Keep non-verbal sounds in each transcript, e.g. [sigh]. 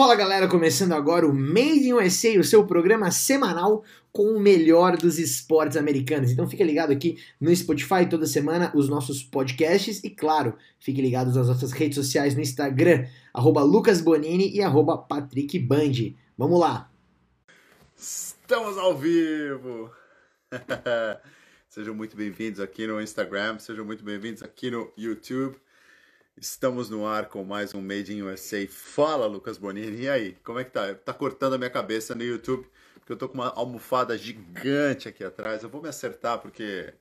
Fala galera, começando agora o Made in USA, o seu programa semanal com o melhor dos esportes americanos. Então fique ligado aqui no Spotify toda semana, os nossos podcasts e claro, fique ligado nas nossas redes sociais no Instagram, arroba Lucas Bonini e arroba. Vamos lá! Estamos ao vivo! [laughs] sejam muito bem-vindos aqui no Instagram, sejam muito bem-vindos aqui no YouTube. Estamos no ar com mais um Made in USA. Fala, Lucas Bonini. E aí, como é que tá? Tá cortando a minha cabeça no YouTube, porque eu tô com uma almofada gigante aqui atrás. Eu vou me acertar porque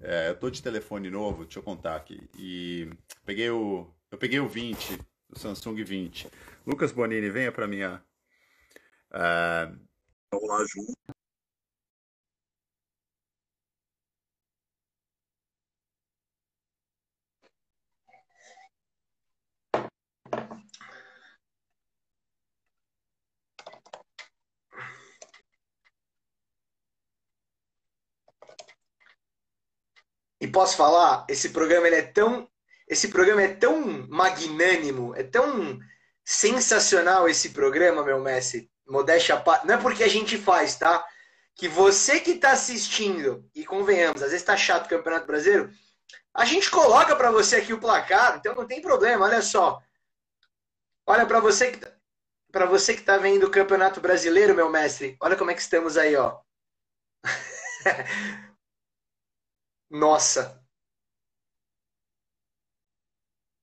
é, eu tô de telefone novo, deixa eu contar aqui. E peguei o eu peguei o 20, o Samsung 20. Lucas Bonini, venha para minha uh, vamos lá junto. Posso falar, esse programa ele é tão, esse programa é tão magnânimo, é tão sensacional esse programa, meu mestre. Modéstia, não é porque a gente faz, tá? Que você que está assistindo e convenhamos, às vezes está chato o Campeonato Brasileiro, a gente coloca para você aqui o placar, então não tem problema. Olha só, olha para você que para você que está vendo o Campeonato Brasileiro, meu mestre, olha como é que estamos aí, ó. [laughs] Nossa.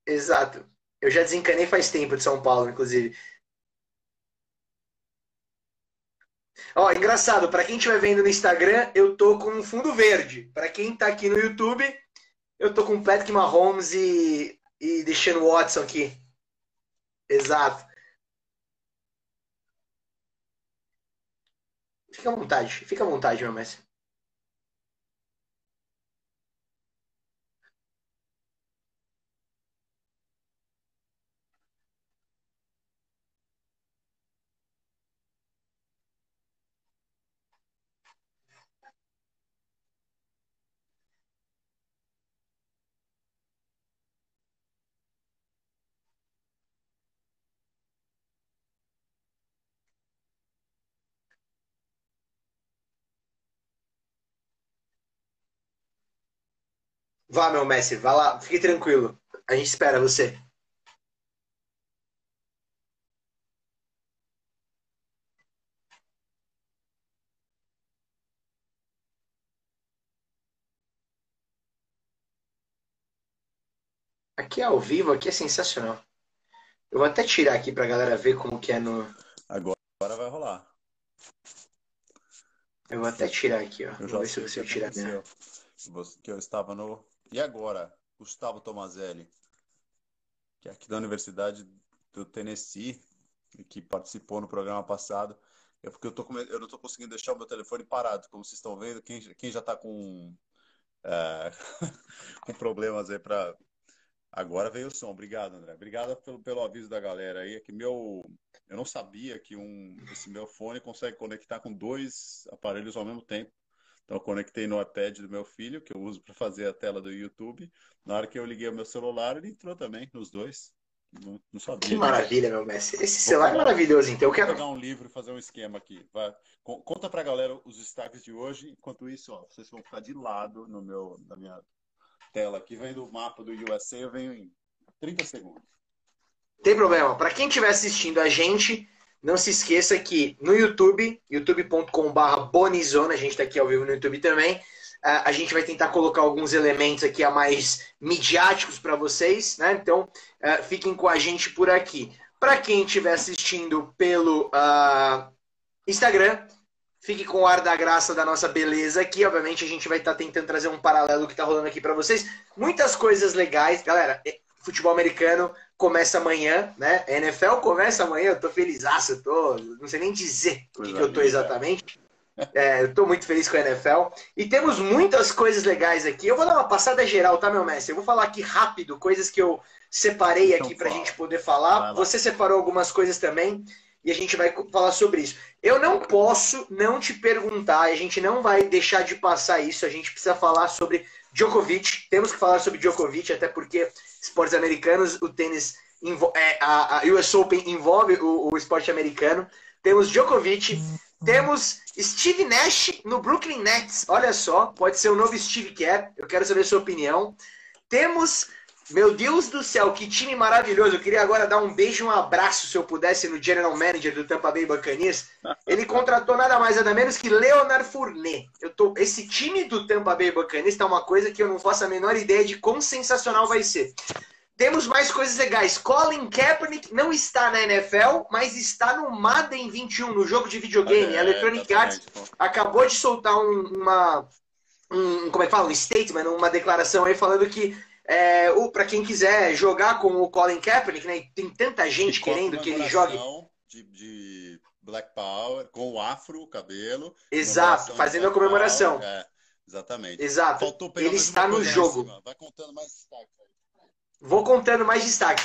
Exato. Eu já desencanei faz tempo de São Paulo, inclusive. Ó, engraçado, para quem estiver vendo no Instagram, eu tô com um fundo verde. Para quem tá aqui no YouTube, eu tô com Patrick Mahomes e, e deixando Watson aqui. Exato. Fica à vontade, fica à vontade, meu mestre. Vá, meu mestre, vá lá, fique tranquilo. A gente espera você. Aqui é ao vivo, aqui é sensacional. Eu vou até tirar aqui pra galera ver como que é no. Agora, agora vai rolar. Eu vou até tirar aqui, ó. Eu Vou ver se você tirar mesmo. Que eu estava no e agora, Gustavo Tomazelli, que é aqui da Universidade do Tennessee, que participou no programa passado. É porque eu, tô, eu não estou conseguindo deixar o meu telefone parado, como vocês estão vendo. Quem, quem já está com, é, [laughs] com problemas aí para. Agora veio o som. Obrigado, André. Obrigado pelo, pelo aviso da galera aí. É que meu, eu não sabia que um, esse meu fone consegue conectar com dois aparelhos ao mesmo tempo. Então, eu conectei no iPad do meu filho, que eu uso para fazer a tela do YouTube. Na hora que eu liguei o meu celular, ele entrou também, nos dois. Não, não sabia. Que maravilha, meu mestre. Esse celular é maravilhoso, então. Eu quero pegar um livro e fazer um esquema aqui. Vai. Conta pra galera os destaques de hoje. Enquanto isso, ó, vocês vão ficar de lado no meu, na minha tela aqui, vendo o mapa do USA. Eu venho em 30 segundos. Tem problema. Para quem estiver assistindo a gente, não se esqueça que no YouTube, youtube.com.br Bonizona, a gente está aqui ao vivo no YouTube também, a gente vai tentar colocar alguns elementos aqui a mais midiáticos para vocês, né? Então, fiquem com a gente por aqui. Para quem estiver assistindo pelo uh, Instagram, fique com o ar da graça da nossa beleza aqui. Obviamente, a gente vai estar tá tentando trazer um paralelo que está rolando aqui para vocês. Muitas coisas legais. Galera, futebol americano começa amanhã, né? A NFL começa amanhã, eu tô feliz, eu tô. Não sei nem dizer o que, que eu tô exatamente. É, eu tô muito feliz com a NFL. E temos muitas coisas legais aqui. Eu vou dar uma passada geral, tá, meu mestre? Eu vou falar aqui rápido, coisas que eu separei então, aqui pra fala. gente poder falar. Você separou algumas coisas também. E a gente vai falar sobre isso. Eu não posso não te perguntar, a gente não vai deixar de passar isso, a gente precisa falar sobre Djokovic. Temos que falar sobre Djokovic, até porque esportes americanos, o tênis é, a, a, US Open envolve o, o esporte americano. Temos Djokovic, temos Steve Nash no Brooklyn Nets. Olha só, pode ser o novo Steve Kerr. Eu quero saber a sua opinião. Temos, meu Deus do céu, que time maravilhoso. Eu queria agora dar um beijo, um abraço, se eu pudesse, no General Manager do Tampa Bay Buccaneers. Ele contratou nada mais, nada menos que Leonard Fournet. Eu tô, esse time do Tampa Bay Buccaneers tá uma coisa que eu não faço a menor ideia de quão sensacional vai ser. Temos mais coisas legais. Colin Kaepernick não está na NFL, mas está no Madden 21, no jogo de videogame. É, Electronic Arts acabou de soltar um, uma, um, como é que fala, um statement, uma declaração aí falando que é, para quem quiser jogar com o Colin Kaepernick, né, tem tanta gente querendo que ele jogue. De, de, Black Power, com o afro, o cabelo. Exato, fazendo a comemoração. Power, é, exatamente. Exato. ele está no jogo. Vai contando mais destaque. Vou contando mais destaque.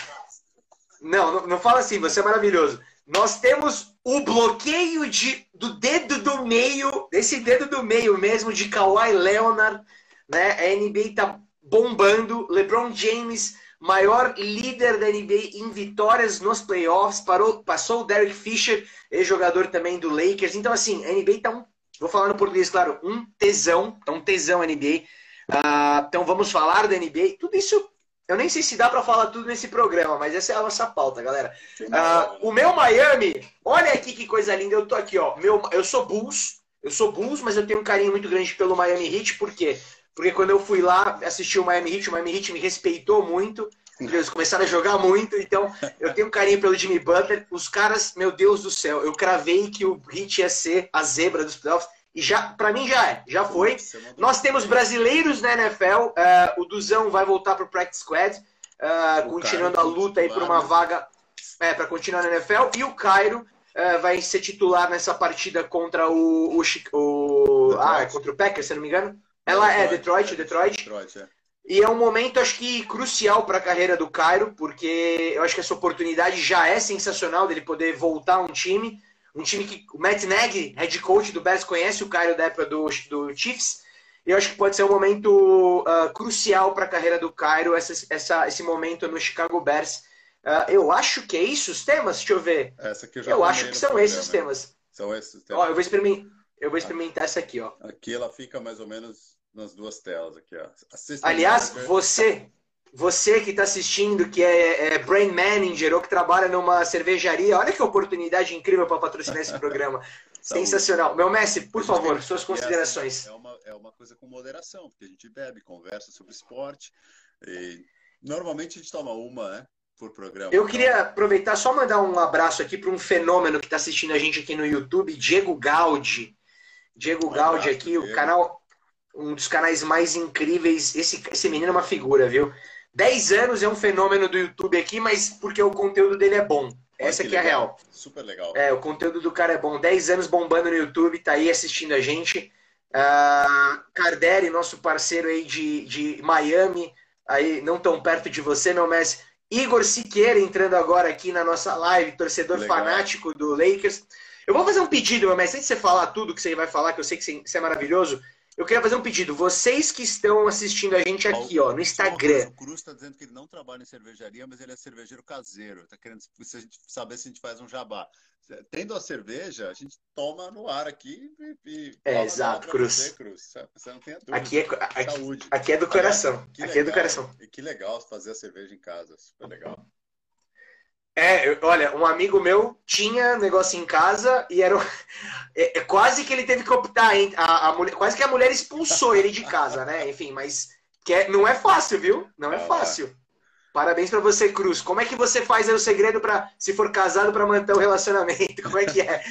Não, não, não, fala assim, você é maravilhoso. Nós temos o bloqueio de, do dedo do meio, desse dedo do meio mesmo, de Kawhi Leonard. Né? A NBA tá bombando. LeBron James, maior líder da NBA em vitórias nos playoffs, parou, passou o Derek Fisher, ex-jogador também do Lakers. Então, assim, a NBA tá um. Vou falar no português, claro, um tesão. Tá um tesão NBA. Uh, ah, então vamos falar da NBA. Tudo isso eu nem sei se dá para falar tudo nesse programa, mas essa é a nossa pauta, galera. Uh, o meu Miami, olha aqui que coisa linda. Eu tô aqui, ó. Meu, eu sou Bulls, eu sou Bulls, mas eu tenho um carinho muito grande pelo Miami Heat, por quê? Porque quando eu fui lá assistir o Miami Heat, o Miami Heat me respeitou muito. Eles começaram a jogar muito, então eu tenho um carinho pelo Jimmy Butler. Os caras, meu Deus do céu, eu cravei que o Heat ia ser a zebra dos playoffs. E já, para mim já é, já foi. Nós temos brasileiros na NFL. Uh, é, o Duzão vai voltar para o Practice Squad, uh, continuando a luta aí por uma vaga é, para continuar na NFL. E o Cairo uh, vai ser titular nessa partida contra o, o, o ah, contra o Packers, se não me engano. Ela é Detroit, Detroit. Detroit é. E é um momento, acho que, crucial para a carreira do Cairo, porque eu acho que essa oportunidade já é sensacional dele poder voltar a um time. Um time que o Matt Nagy, head coach do Bears, conhece o Cairo da época do, do Chiefs. E eu acho que pode ser um momento uh, crucial para a carreira do Cairo, essa, essa, esse momento no Chicago Bears. Uh, eu acho que é isso os temas? Deixa eu ver. eu, eu acho que são esses os temas. São esses os temas. Ó, eu, vou experimentar, eu vou experimentar essa aqui, ó. Aqui ela fica mais ou menos nas duas telas. Aqui, ó. Aliás, você você que está assistindo, que é, é brain manager ou que trabalha numa cervejaria, olha que oportunidade incrível para patrocinar esse programa. [laughs] Sensacional. Meu Messi, por favor, suas considerações. É uma, é uma coisa com moderação, porque a gente bebe, conversa sobre esporte. E normalmente a gente toma uma, né? Por programa. Eu queria aproveitar só mandar um abraço aqui para um fenômeno que está assistindo a gente aqui no YouTube, Diego Gaudi. Diego um Gaudi aqui, o canal, um dos canais mais incríveis. Esse, esse menino é uma figura, viu? 10 anos é um fenômeno do YouTube aqui, mas porque o conteúdo dele é bom. Essa aqui é a real. Super legal. É, o conteúdo do cara é bom. 10 anos bombando no YouTube, tá aí assistindo a gente. Uh, Carderi, nosso parceiro aí de, de Miami, aí não tão perto de você, meu mestre. Igor Siqueira entrando agora aqui na nossa live, torcedor legal. fanático do Lakers. Eu vou fazer um pedido, meu mestre, antes de você falar tudo que você vai falar, que eu sei que você é maravilhoso. Eu queria fazer um pedido. Vocês que estão assistindo a gente aqui, ó, no Instagram. O Cruz está dizendo que ele não trabalha em cervejaria, mas ele é cervejeiro caseiro. Está querendo saber se a gente faz um jabá. Tendo a cerveja, a gente toma no ar aqui e. é, exato, Cruz. Você, Cruz. Você não tem a dúvida. Aqui é, aqui, Saúde. aqui é do coração. aqui legal, é do coração. E que legal fazer a cerveja em casa. Super legal. É, olha, um amigo meu tinha negócio em casa e era [laughs] é, é, quase que ele teve que optar, hein? A, a mulher, quase que a mulher expulsou ele de casa, né? Enfim, mas que é, não é fácil, viu? Não é fácil. Parabéns para você, Cruz. Como é que você faz aí o segredo para, se for casado, para manter o relacionamento? [laughs] Como é que é?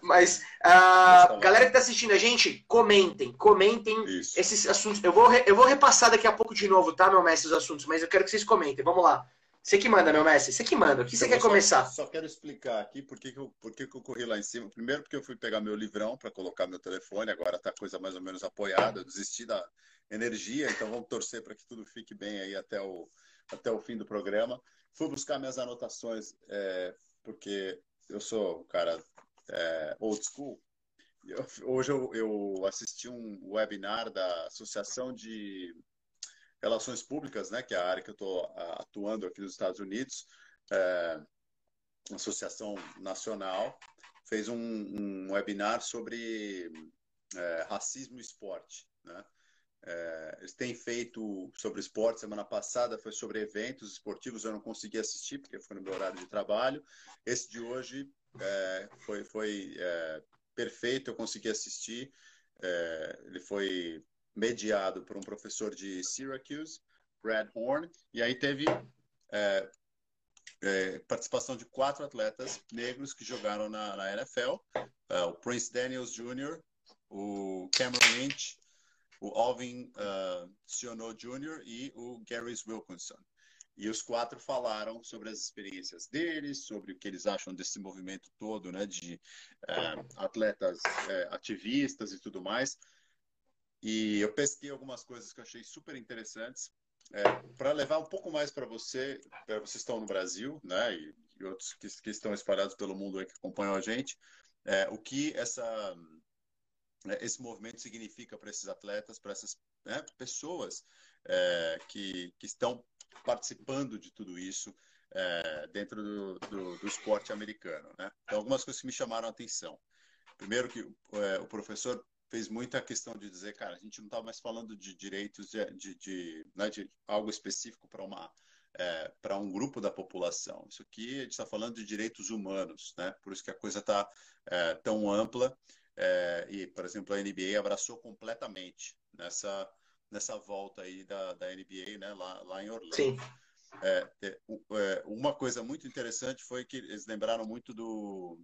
Mas, uh, galera que tá assistindo a gente, comentem, comentem Isso. esses assuntos. Eu vou, eu vou repassar daqui a pouco de novo, tá, meu mestre, os assuntos, mas eu quero que vocês comentem. Vamos lá. Você que manda, meu mestre. Você que manda. O que então, você quer só, começar? Só quero explicar aqui por que, eu, por que, eu corri lá em cima. Primeiro, porque eu fui pegar meu livrão para colocar meu telefone. Agora tá a coisa mais ou menos apoiada. Eu desisti da energia, então vamos torcer para que tudo fique bem aí até o, até o fim do programa. Fui buscar minhas anotações, é, porque eu sou um cara é, old school. Eu, hoje eu, eu assisti um webinar da Associação de relações públicas, né, que é a área que eu estou atuando aqui nos Estados Unidos, é, associação nacional, fez um, um webinar sobre é, racismo e esporte. Né? É, eles têm feito sobre esporte, semana passada foi sobre eventos esportivos, eu não consegui assistir porque foi no meu horário de trabalho. Esse de hoje é, foi, foi é, perfeito, eu consegui assistir. É, ele foi mediado por um professor de Syracuse, Brad Horn, e aí teve é, é, participação de quatro atletas negros que jogaram na, na NFL: é, o Prince Daniels Jr., o Cameron Lynch, o Alvin uh, Siono Jr. e o Gary Wilkinson. E os quatro falaram sobre as experiências deles, sobre o que eles acham desse movimento todo, né, de uh, atletas uh, ativistas e tudo mais. E eu pesquei algumas coisas que eu achei super interessantes. É, para levar um pouco mais para você, é, vocês estão no Brasil, né, e, e outros que, que, estão espalhados pelo mundo aí que acompanham a gente, é, o que essa né, esse movimento significa para esses atletas, para essas né, pessoas é, que, que estão participando de tudo isso é, dentro do, do, do, esporte americano. Né? Então, algumas coisas que me chamaram a atenção. Primeiro que é, o professor fez muita questão de dizer, cara, a gente não está mais falando de direitos de, de, de, né, de algo específico para uma é, para um grupo da população. Isso aqui a gente está falando de direitos humanos, né? Por isso que a coisa está é, tão ampla é, e, por exemplo, a NBA abraçou completamente nessa, nessa volta aí da, da NBA, né, lá, lá em Orlando. Sim. É, é, uma coisa muito interessante foi que eles lembraram muito do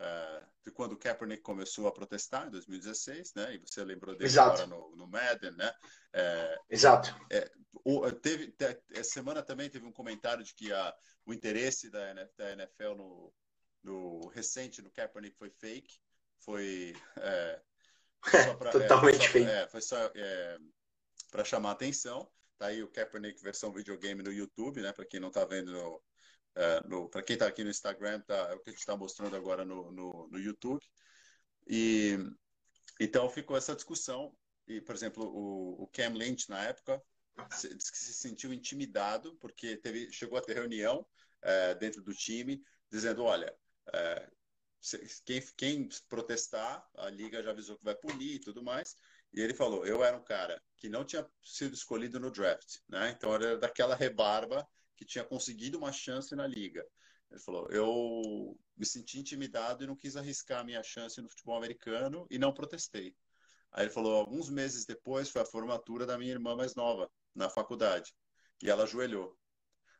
é, de quando o Kaepernick começou a protestar em 2016, né? E você lembrou dele Exato. agora no, no Madden, né? É, Exato. É, o, teve, essa semana também teve um comentário de que a, o interesse da, da NFL no, no recente no Kaepernick foi fake foi. [laughs] É, pra, Totalmente feito. É, foi só para chamar atenção. Tá aí o Kaepernick versão videogame no YouTube, né? Para quem não está vendo no, é, para quem está aqui no Instagram, tá, é o que a gente está mostrando agora no, no, no, YouTube. E então ficou essa discussão. E, por exemplo, o, o Cam Lynch, na época, se, disse que se sentiu intimidado, porque teve, chegou a ter reunião é, dentro do time, dizendo: olha, é, quem, quem protestar, a liga já avisou que vai punir e tudo mais. E ele falou: eu era um cara que não tinha sido escolhido no draft, né? Então era daquela rebarba que tinha conseguido uma chance na liga. Ele falou: eu me senti intimidado e não quis arriscar a minha chance no futebol americano e não protestei. Aí ele falou: alguns meses depois foi a formatura da minha irmã mais nova na faculdade e ela ajoelhou.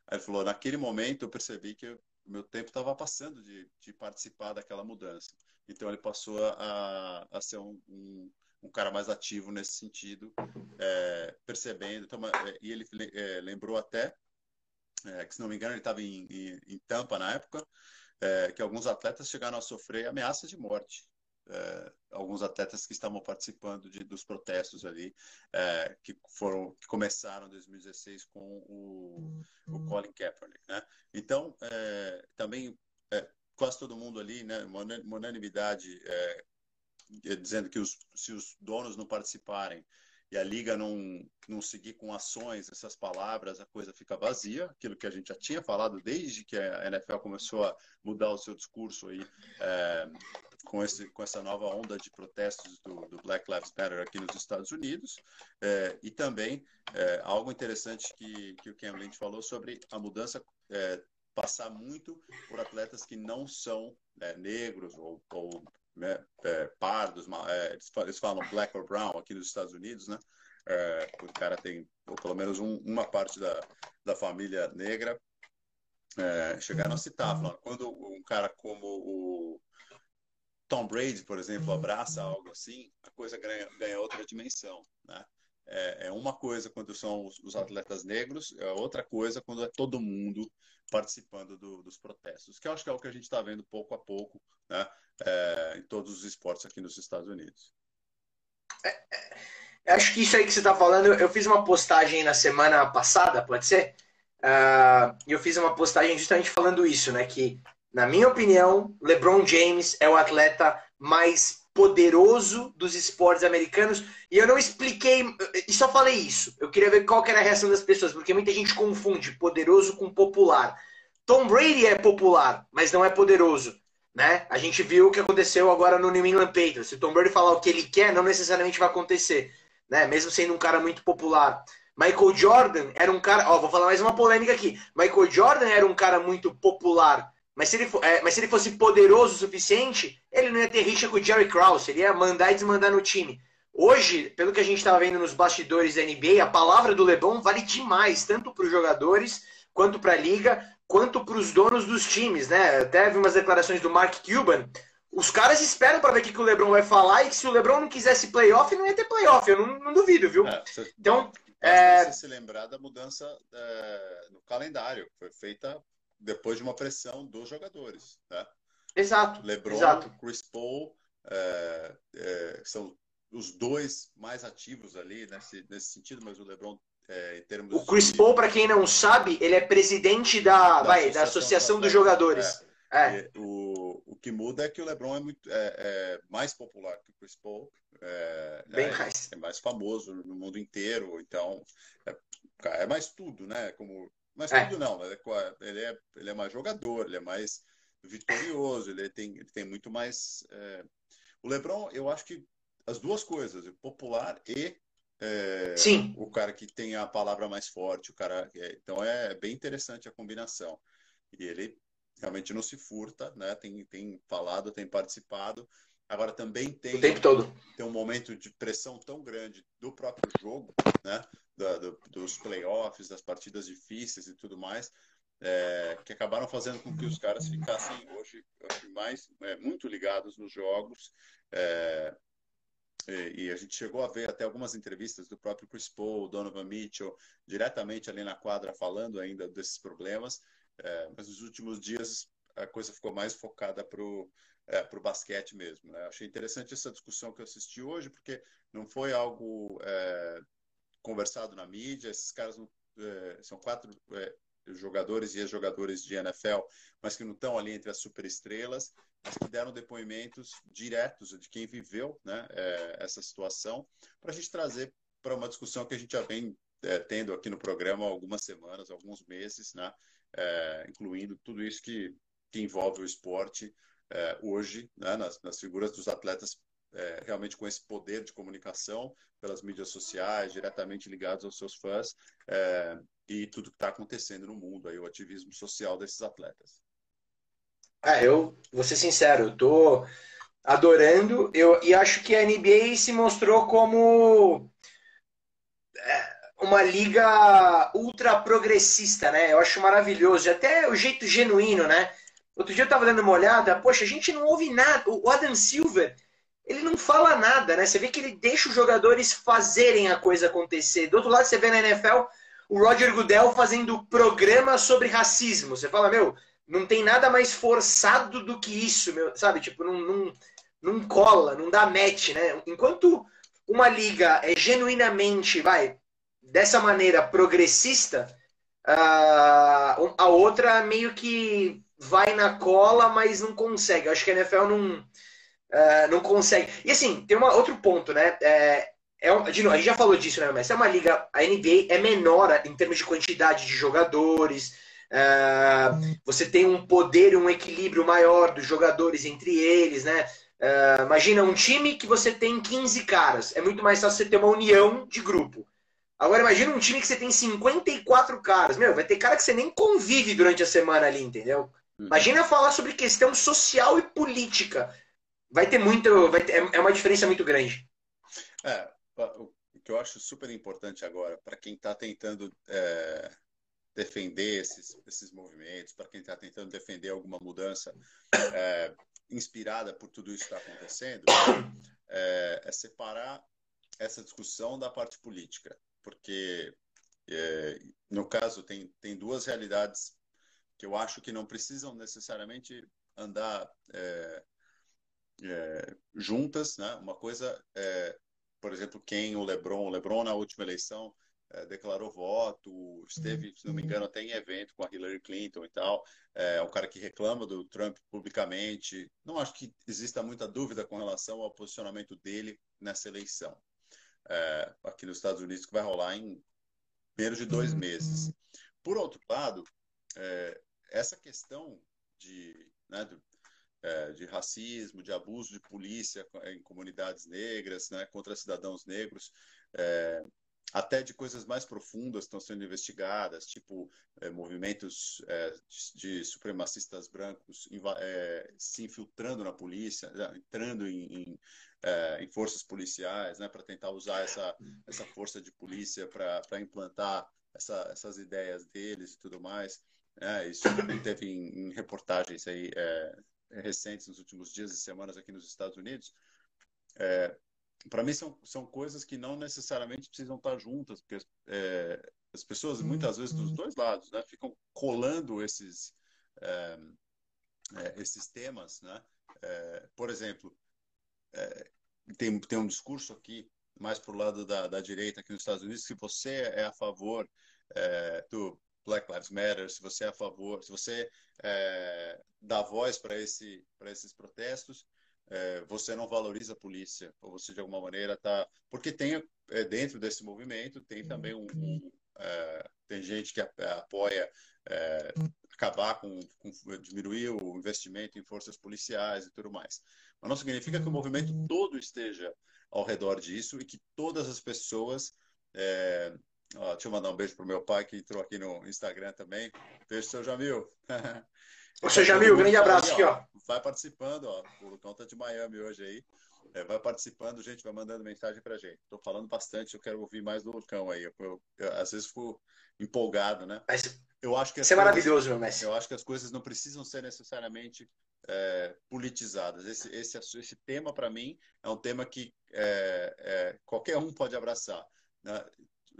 Aí ele falou: naquele momento eu percebi que meu tempo estava passando de, de, participar daquela mudança. Então ele passou a, a ser um, um, um, cara mais ativo nesse sentido, é, percebendo. Então, é, e ele é, lembrou até é, que, se não me engano, ele estava em, em, em, Tampa na época, é, que alguns atletas chegaram a sofrer ameaças de morte é, alguns atletas que estavam participando de, dos protestos ali, é, que foram que começaram em 2016 com o, o uhum. Colin Kaepernick, né? Então, é, também é, quase todo mundo ali, né, uma unanimidade é, dizendo que os, se os donos não participarem e a liga não, não seguir com ações essas palavras, a coisa fica vazia, aquilo que a gente já tinha falado desde que a NFL começou a mudar o seu discurso aí é, com, esse, com essa nova onda de protestos do, do Black Lives Matter aqui nos Estados Unidos, é, e também é, algo interessante que, que o Cam Lynch falou sobre a mudança passar muito por atletas que não são né, negros ou, ou né, é, pardos, é, eles falam black or brown aqui nos Estados Unidos, né? É, o cara tem, ou pelo menos um, uma parte da, da família negra, é, chegaram a citar, falando, quando um cara como o Tom Brady, por exemplo, abraça algo assim, a coisa ganha, ganha outra dimensão, né? É, é, uma coisa quando são os, os, atletas negros, é outra coisa quando é todo mundo participando do, dos protestos, que eu acho que é o que a gente está vendo pouco a pouco né, é, em todos os esportes aqui nos Estados Unidos. É, é acho que isso aí que você está falando, eu fiz uma postagem na semana passada, pode ser? Uh, eu fiz uma postagem justamente falando isso, né? Que, na minha opinião, LeBron James é o atleta mais poderoso dos esportes americanos. E eu não expliquei, e só falei isso. Eu queria ver qual era a reação das pessoas, porque muita gente confunde poderoso com popular. Tom Brady é popular, mas não é poderoso. Né? A gente viu o que aconteceu agora no New England Patriots. Se o Tom Brady falar o que ele quer, não necessariamente vai acontecer, né? Mesmo sendo um cara muito popular. Michael Jordan era um cara, ó, vou falar mais uma polêmica aqui. Michael Jordan era um cara muito popular, mas se ele, é, mas se ele fosse poderoso o suficiente, ele não ia ter rixa com o Jerry Krause, ele ia mandar e desmandar no time. Hoje, pelo que a gente estava vendo nos bastidores da NBA, a palavra do LeBron vale demais, tanto para os jogadores quanto para a liga, quanto para os donos dos times, né? Até vi umas declarações do Mark Cuban. Os caras esperam para ver o que, que o LeBron vai falar e que se o LeBron não quisesse playoff, não ia ter playoff. Eu não, não duvido, viu? É, então, é... você se lembrar da mudança é, no calendário, foi feita depois de uma pressão dos jogadores, né? Exato. LeBron, exato. Chris Paul, é, é, são os dois mais ativos ali nesse, nesse sentido, mas o LeBron é, o Chris Paul, para quem não sabe, ele é presidente da, da, vai, Associação, da Associação dos Jogadores. É. é. O, o que muda é que o LeBron é, muito, é, é mais popular que o Chris Paul. É, Bem é, mais. É mais famoso no mundo inteiro, então é, mais tudo, né? Como, mais tudo não, ele é, ele é mais jogador, ele é mais vitorioso, ele tem, ele tem muito mais. O LeBron, eu acho que as duas coisas, popular e é, Sim. o cara que tem a palavra mais forte, o cara. É, então é bem interessante a combinação. E ele realmente não se furta, né? Tem, tem falado, tem participado. Agora também tem o tempo todo. tem um momento de pressão tão grande do próprio jogo, né? Da, do, dos playoffs, das partidas difíceis e tudo mais, é, que acabaram fazendo com que os caras ficassem hoje mais é, muito ligados nos jogos. É, e, a gente chegou a ver até algumas entrevistas do próprio Chris Paul, Donovan Mitchell, diretamente ali na quadra falando ainda desses problemas. É, mas nos últimos dias a coisa ficou mais focada para o é, pro basquete mesmo. Né? Achei interessante essa discussão que eu assisti hoje, porque não foi algo é, conversado na mídia. Esses caras não, é, são quatro é, jogadores e ex-jogadores de NFL, mas que não estão ali entre as superestrelas mas que deram depoimentos diretos de quem viveu né, é, essa situação, para a gente trazer para uma discussão que a gente já vem é, tendo aqui no programa há algumas semanas, alguns meses, né, é, incluindo tudo isso que, que envolve o esporte é, hoje, né, nas, nas, figuras dos atletas é, realmente com esse poder de comunicação pelas mídias sociais, diretamente ligados aos seus fãs, é, e tudo que está acontecendo no mundo, aí, o ativismo social desses atletas. É, eu vou ser sincero, eu tô adorando eu, e acho que a NBA se mostrou como é, uma liga ultra progressista, né? Eu acho maravilhoso, até o jeito genuíno, né? Outro dia eu tava dando uma olhada, poxa, a gente não ouve nada. O Adam Silver, ele não fala nada, né? Você vê que ele deixa os jogadores fazerem a coisa acontecer. Do outro lado, você vê na NFL o Roger Goodell fazendo programa sobre racismo. Você fala, meu, não tem nada mais forçado do que isso, meu, sabe? Tipo, não, não, não cola, não dá match, né? Enquanto uma liga é genuinamente, vai, dessa maneira progressista, uh, a outra meio que vai na cola, mas não consegue. Eu acho que a NFL não, uh, não consegue. E assim, tem um outro ponto, né? É, é, de novo, a gente já falou disso, né, mas é uma liga, a NBA é menor em termos de quantidade de jogadores, Uh, você tem um poder e um equilíbrio maior dos jogadores entre eles, né? Uh, imagina um time que você tem 15 caras. É muito mais fácil você ter uma união de grupo. Agora imagina um time que você tem 54 caras. Meu, vai ter cara que você nem convive durante a semana ali, entendeu? Uhum. Imagina falar sobre questão social e política. Vai ter muito. Vai ter, é, é uma diferença muito grande. É, o que eu acho super importante agora, para quem está tentando é defender esses, esses movimentos, para quem está tentando defender alguma mudança é, inspirada por tudo isso que está acontecendo, é, é, separar essa discussão da parte política, porque é, no caso tem, tem duas realidades que eu acho que não precisam necessariamente andar é, é, juntas, né? Uma coisa é, por exemplo, quem o LeBron, o LeBron na última eleição é, declarou voto, esteve, se não me engano, até em evento com a Hillary Clinton e tal. É um cara que reclama do Trump publicamente. Não acho que exista muita dúvida com relação ao posicionamento dele nessa eleição. É, aqui nos Estados Unidos, que vai rolar em menos de dois meses. Por outro lado, é, essa questão de, né, do, é, de racismo, de abuso de polícia em comunidades negras, né, contra cidadãos negros, é, até de coisas mais profundas estão sendo investigadas, tipo é, movimentos é, de, supremacistas brancos é, se infiltrando na polícia, né, entrando em, em, é, em forças policiais, né, para tentar usar essa, essa força de polícia para implantar essa, essas ideias deles e tudo mais. É, isso também teve em, em reportagens aí é, recentes nos últimos dias e semanas aqui nos Estados Unidos. É, para mim são, são coisas que não necessariamente precisam estar juntas, porque é, as pessoas muitas vezes dos dois lados, né, ficam colando esses é, esses temas, né? Por exemplo, tem tem um discurso aqui mais para o lado da, da direita aqui nos Estados Unidos que você é a favor do Black Lives Matter, se você é a favor, se você dá voz para esse esses protestos, é, você não valoriza a polícia, ou você de alguma maneira está. Porque tem é, dentro desse movimento, tem também um. um é, tem gente que apoia é, acabar com, com, diminuir o investimento em forças policiais e tudo mais. Mas não significa que o movimento todo esteja ao redor disso e que todas as pessoas. É, ó, deixa eu mandar um beijo pro meu pai que entrou aqui no Instagram também. Beijo, seu Jamil. Ô, seu Jamil, grande abraço aqui, ó. Vai participando, ó. O Lucão tá de Miami hoje aí. É, vai participando, gente, vai mandando mensagem pra gente. Tô falando bastante, eu quero ouvir mais do Lucão aí. Eu, eu, eu às vezes fico empolgado, né? Mas, eu acho que isso é maravilhoso, meu mestre. Eu acho que as coisas não precisam ser necessariamente é, politizadas. Esse, esse, esse tema, para mim, é um tema que é, é, qualquer um pode abraçar. Né?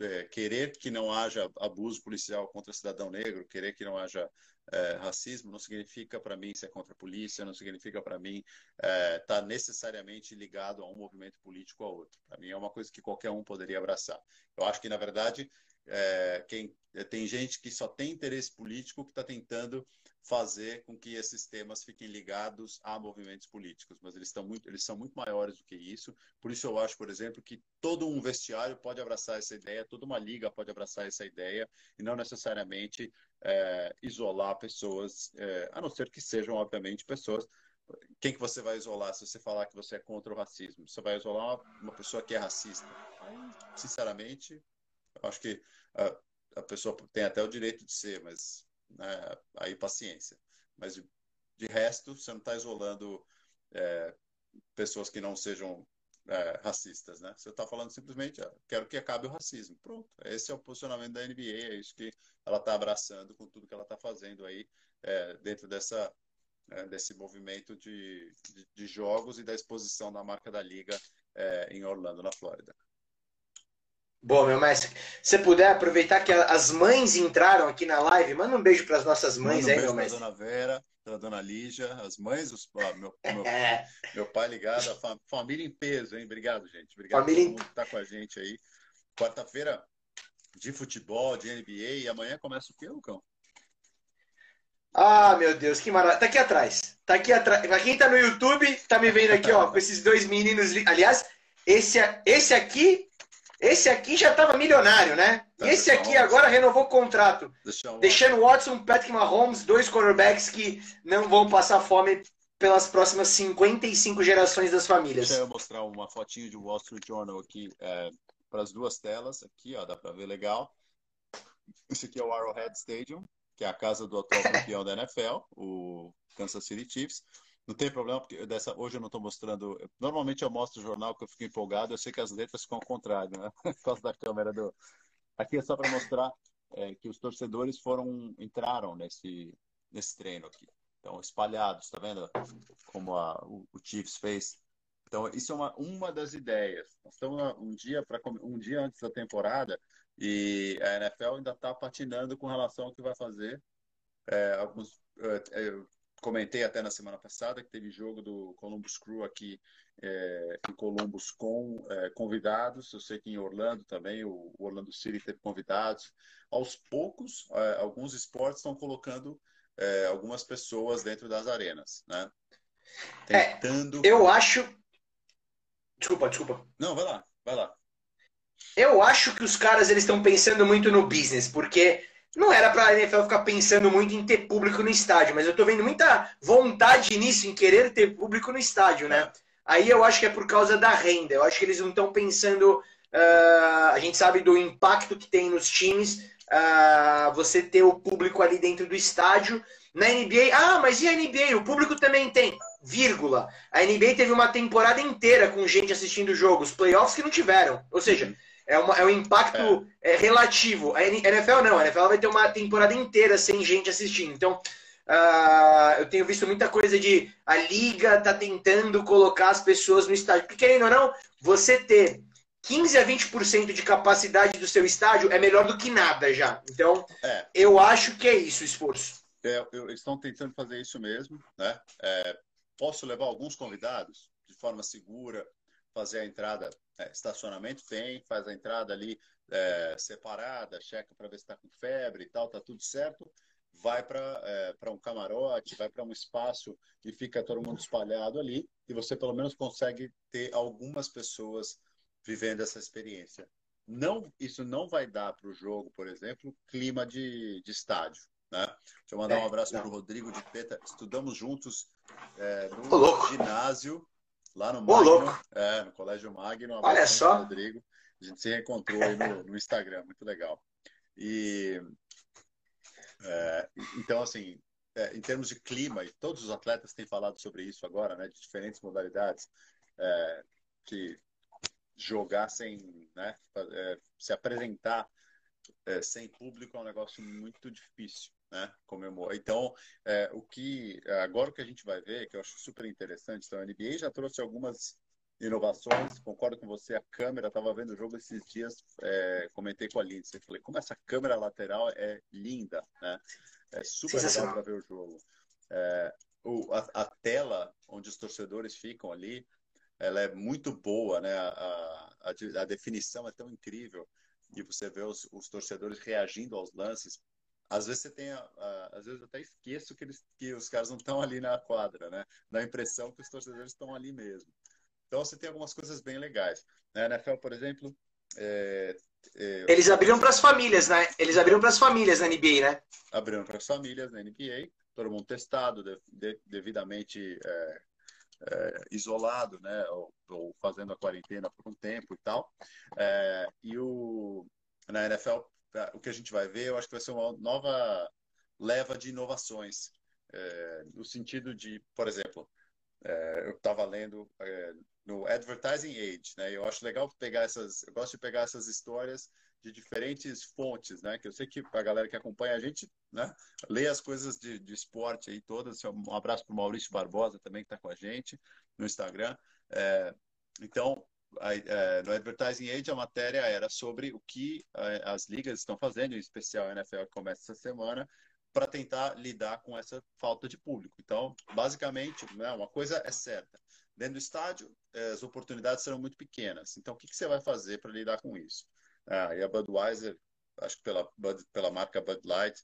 É, querer que não haja abuso policial contra cidadão negro, querer que não haja é, racismo não significa para mim ser contra a polícia, não significa para mim estar é, tá necessariamente ligado a um movimento político ou outro. Para mim é uma coisa que qualquer um poderia abraçar. Eu acho que, na verdade, é, quem, tem gente que só tem interesse político que está tentando fazer com que esses temas fiquem ligados a movimentos políticos, mas eles, estão muito, eles são muito maiores do que isso. Por isso eu acho, por exemplo, que todo um vestiário pode abraçar essa ideia, toda uma liga pode abraçar essa ideia, e não necessariamente é, isolar pessoas, é, a não ser que sejam, obviamente, pessoas. Quem que você vai isolar se você falar que você é contra o racismo? Você vai isolar uma, uma pessoa que é racista? Sinceramente, eu acho que a, a pessoa tem até o direito de ser, mas né, aí paciência. Mas de, de resto, você não está isolando é, pessoas que não sejam é, racistas, né? Você está falando simplesmente, quero que acabe o racismo. Pronto, esse é o posicionamento da NBA, é isso que ela está abraçando com tudo que ela está fazendo aí é, dentro dessa é, desse movimento de, de, de, jogos e da exposição da marca da liga é, em Orlando, na Flórida. Bom, meu mestre, se puder aproveitar que as mães entraram aqui na live, manda um beijo para as nossas mães manda um aí, meu mestre. Dona Vera, para dona Lígia, as mães, os, ó, meu, [laughs] meu, é. meu, pai ligado, a fam, família em peso, hein? Obrigado, gente. Obrigado família... a todo mundo que está com a gente aí. Quarta-feira de futebol, de NBA, e amanhã começa o quê, Lucão? Ah, meu Deus, que maravilha. Tá aqui atrás. Tá aqui atrás. Pra quem tá no YouTube, tá me vendo aqui, ó, com esses dois meninos. Aliás, esse, esse aqui esse aqui já estava milionário, né? Tá, Esse aqui agora renovou o contrato. Deixando Watson, Patrick Mahomes, dois quarterbacks que não vão passar fome pelas próximas 55 gerações das famílias. Deixa eu mostrar uma fotinho de Wall Street Journal aqui é, para as duas telas. Aqui, ó, dá para ver legal. Esse aqui é o Arrowhead Stadium, que é a casa do atual [laughs] campeão da NFL, o Kansas City Chiefs. Não tem problema, porque dessa, hoje eu não estou mostrando. Normalmente eu mostro o jornal que eu fico empolgado, eu sei que as letras ficam ao contrário, né? [laughs] Por causa da câmera do. Aqui é só para mostrar é, que os torcedores foram entraram nesse, nesse treino aqui. Então, espalhados, tá vendo? Como a, o, o Chiefs fez. Então, isso é uma, uma das ideias. Nós estamos um dia, pra, um dia antes da temporada e a NFL ainda está patinando com relação ao que vai fazer. É, alguns, é, é comentei até na semana passada que teve jogo do Columbus Crew aqui é, em Columbus com é, convidados. Eu sei que em Orlando também, o, Orlando City teve convidados. Aos poucos, é, alguns esportes estão colocando é, algumas pessoas dentro das arenas, né? É, Tentando. eu acho. Desculpa, desculpa. Não, vai lá, vai lá. Eu acho que os caras eles estão pensando muito no business, porque não era para a NFL ficar pensando muito em ter público no estádio, mas eu estou vendo muita vontade nisso, em querer ter público no estádio, né? Aí eu acho que é por causa da renda. Eu acho que eles não estão pensando. Uh, a gente sabe do impacto que tem nos times uh, você ter o público ali dentro do estádio. Na NBA, ah, mas e a NBA? O público também tem. Vírgula. A NBA teve uma temporada inteira com gente assistindo jogos, playoffs que não tiveram. Ou seja. É, uma, é um impacto é. É, relativo. A NFL não, a NFL vai ter uma temporada inteira sem gente assistindo. Então, uh, eu tenho visto muita coisa de a liga tá tentando colocar as pessoas no estádio. Porque, querendo ou não, você ter 15 a 20% de capacidade do seu estádio é melhor do que nada já. Então, é. eu acho que é isso o esforço. É, eles estão tentando fazer isso mesmo. Né? É, posso levar alguns convidados de forma segura, fazer a entrada, é, estacionamento tem, faz a entrada ali é, separada, checa para ver se está com febre e tal, tá tudo certo. Vai para é, um camarote, vai para um espaço e fica todo mundo espalhado ali, e você pelo menos consegue ter algumas pessoas vivendo essa experiência. Não, isso não vai dar para o jogo, por exemplo, clima de, de estádio. Né? Deixa eu mandar um é, abraço para o Rodrigo de Peta. Estudamos juntos é, no ginásio lá no Magno, é, no Colégio Magno. Olha só. Rodrigo. A gente se encontrou aí no, [laughs] no Instagram, muito legal. E é, então, assim, é, em termos de clima, e todos os atletas têm falado sobre isso agora, né, de diferentes modalidades, é, que jogar sem, né, é, se apresentar é, sem público é um negócio muito difícil né, comemora. Então, é, o que agora o que a gente vai ver, que eu acho super interessante, então a NBA já trouxe algumas inovações. Concordo com você, a câmera. Estava vendo o jogo esses dias, é, comentei com a Lindsay, falei como essa câmera lateral é linda, né? É super legal para ver o jogo. É, o, a, a, tela onde os torcedores ficam ali, ela é muito boa, né? A, a, a definição é tão incrível e você vê os, os torcedores reagindo aos lances às vezes você tem, às vezes eu até esqueço que, eles, que os caras não estão ali na quadra, né? Dá a impressão que os torcedores estão ali mesmo. Então você tem algumas coisas bem legais. Na NFL, por exemplo, é, é, eles abriram para as famílias, né? Eles abriram para as famílias na NBA, né? Abriram para as famílias na NBA, todo mundo testado, de, de, devidamente é, é, isolado, né? Ou, ou, fazendo a quarentena por um tempo e tal. É, e o na NFL o que a gente vai ver, eu acho que vai ser uma nova leva de inovações. É, no sentido de, por exemplo, é, eu estava lendo é, no Advertising Age, né? Eu acho legal pegar essas, eu gosto de pegar essas histórias de diferentes fontes, né? Que eu sei que a galera que acompanha a gente, né? Lê as coisas de, de esporte aí todas. Um abraço para o Maurício Barbosa também que está com a gente no Instagram. É, então, é, no Advertising Age, a matéria era sobre o que é, as ligas estão fazendo, em especial a NFL que começa essa semana, para tentar lidar com essa falta de público. Então, basicamente, né, uma coisa é certa: dentro do estádio, é, as oportunidades serão muito pequenas. Então, o que, que você vai fazer para lidar com isso? Ah, e a Budweiser, acho que pela, pela marca Bud Light,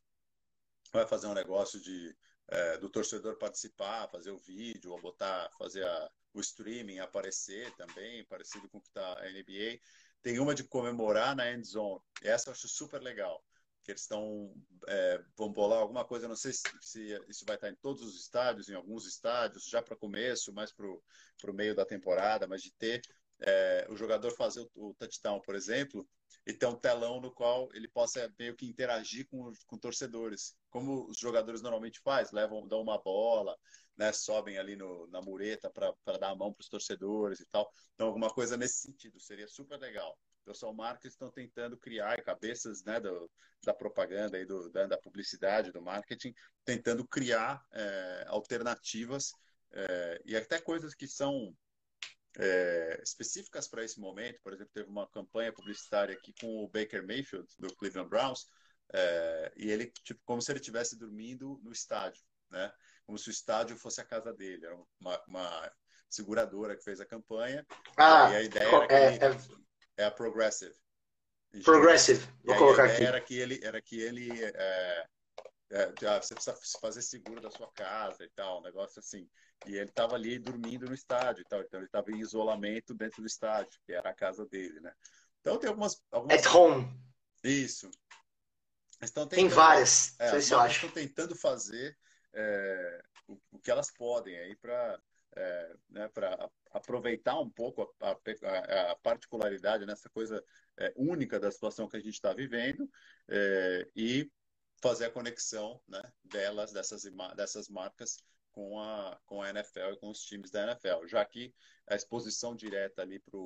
vai fazer um negócio de é, do torcedor participar, fazer o vídeo, ou botar, fazer a, o streaming aparecer também, parecido com o que está a NBA. Tem uma de comemorar na end zone. Essa eu acho super legal. Que eles estão. É, vão bolar alguma coisa, não sei se, se, isso vai estar em todos os estádios, em alguns estádios, já para começo, mais para o meio da temporada, mas de ter é, o jogador fazer o, o, touchdown, por exemplo, e ter um telão no qual ele possa meio que interagir com, com torcedores, como os jogadores normalmente fazem, levam, dão uma bola, né, sobem ali no, na mureta para dar a mão para os torcedores e tal. Então, alguma coisa nesse sentido seria super legal. O pessoal marketing estão tentando criar cabeças né, do, da propaganda, e do, da, da, publicidade, do marketing, tentando criar é, alternativas é, e até coisas que são é, específicas para esse momento. Por exemplo, teve uma campanha publicitária aqui com o Baker Mayfield, do Cleveland Browns, é, e ele, tipo, como se ele estivesse dormindo no estádio, né? Como se o estádio fosse a casa dele. Era uma, uma seguradora que fez a campanha. Ah, e a ideia era que é, ele, é, é a Progressive. Progressive, vou colocar aqui. Era que ele, era que ele é, é, você precisa fazer seguro da sua casa e tal, um negócio assim. E ele estava ali dormindo no estádio e tal, então ele estava em isolamento dentro do estádio, que era a casa dele, né? Então tem algumas. algumas... At home. Isso. Tentando, Tem várias, é, se eu acho. Estão tentando fazer é, o, o, que elas podem aí para é, né, para aproveitar um pouco a, a, a particularidade nessa coisa é, única da situação que a gente está vivendo é, e fazer a conexão né, delas, dessas, dessas marcas com a, com a NFL e com os times da NFL, já que a exposição direta ali para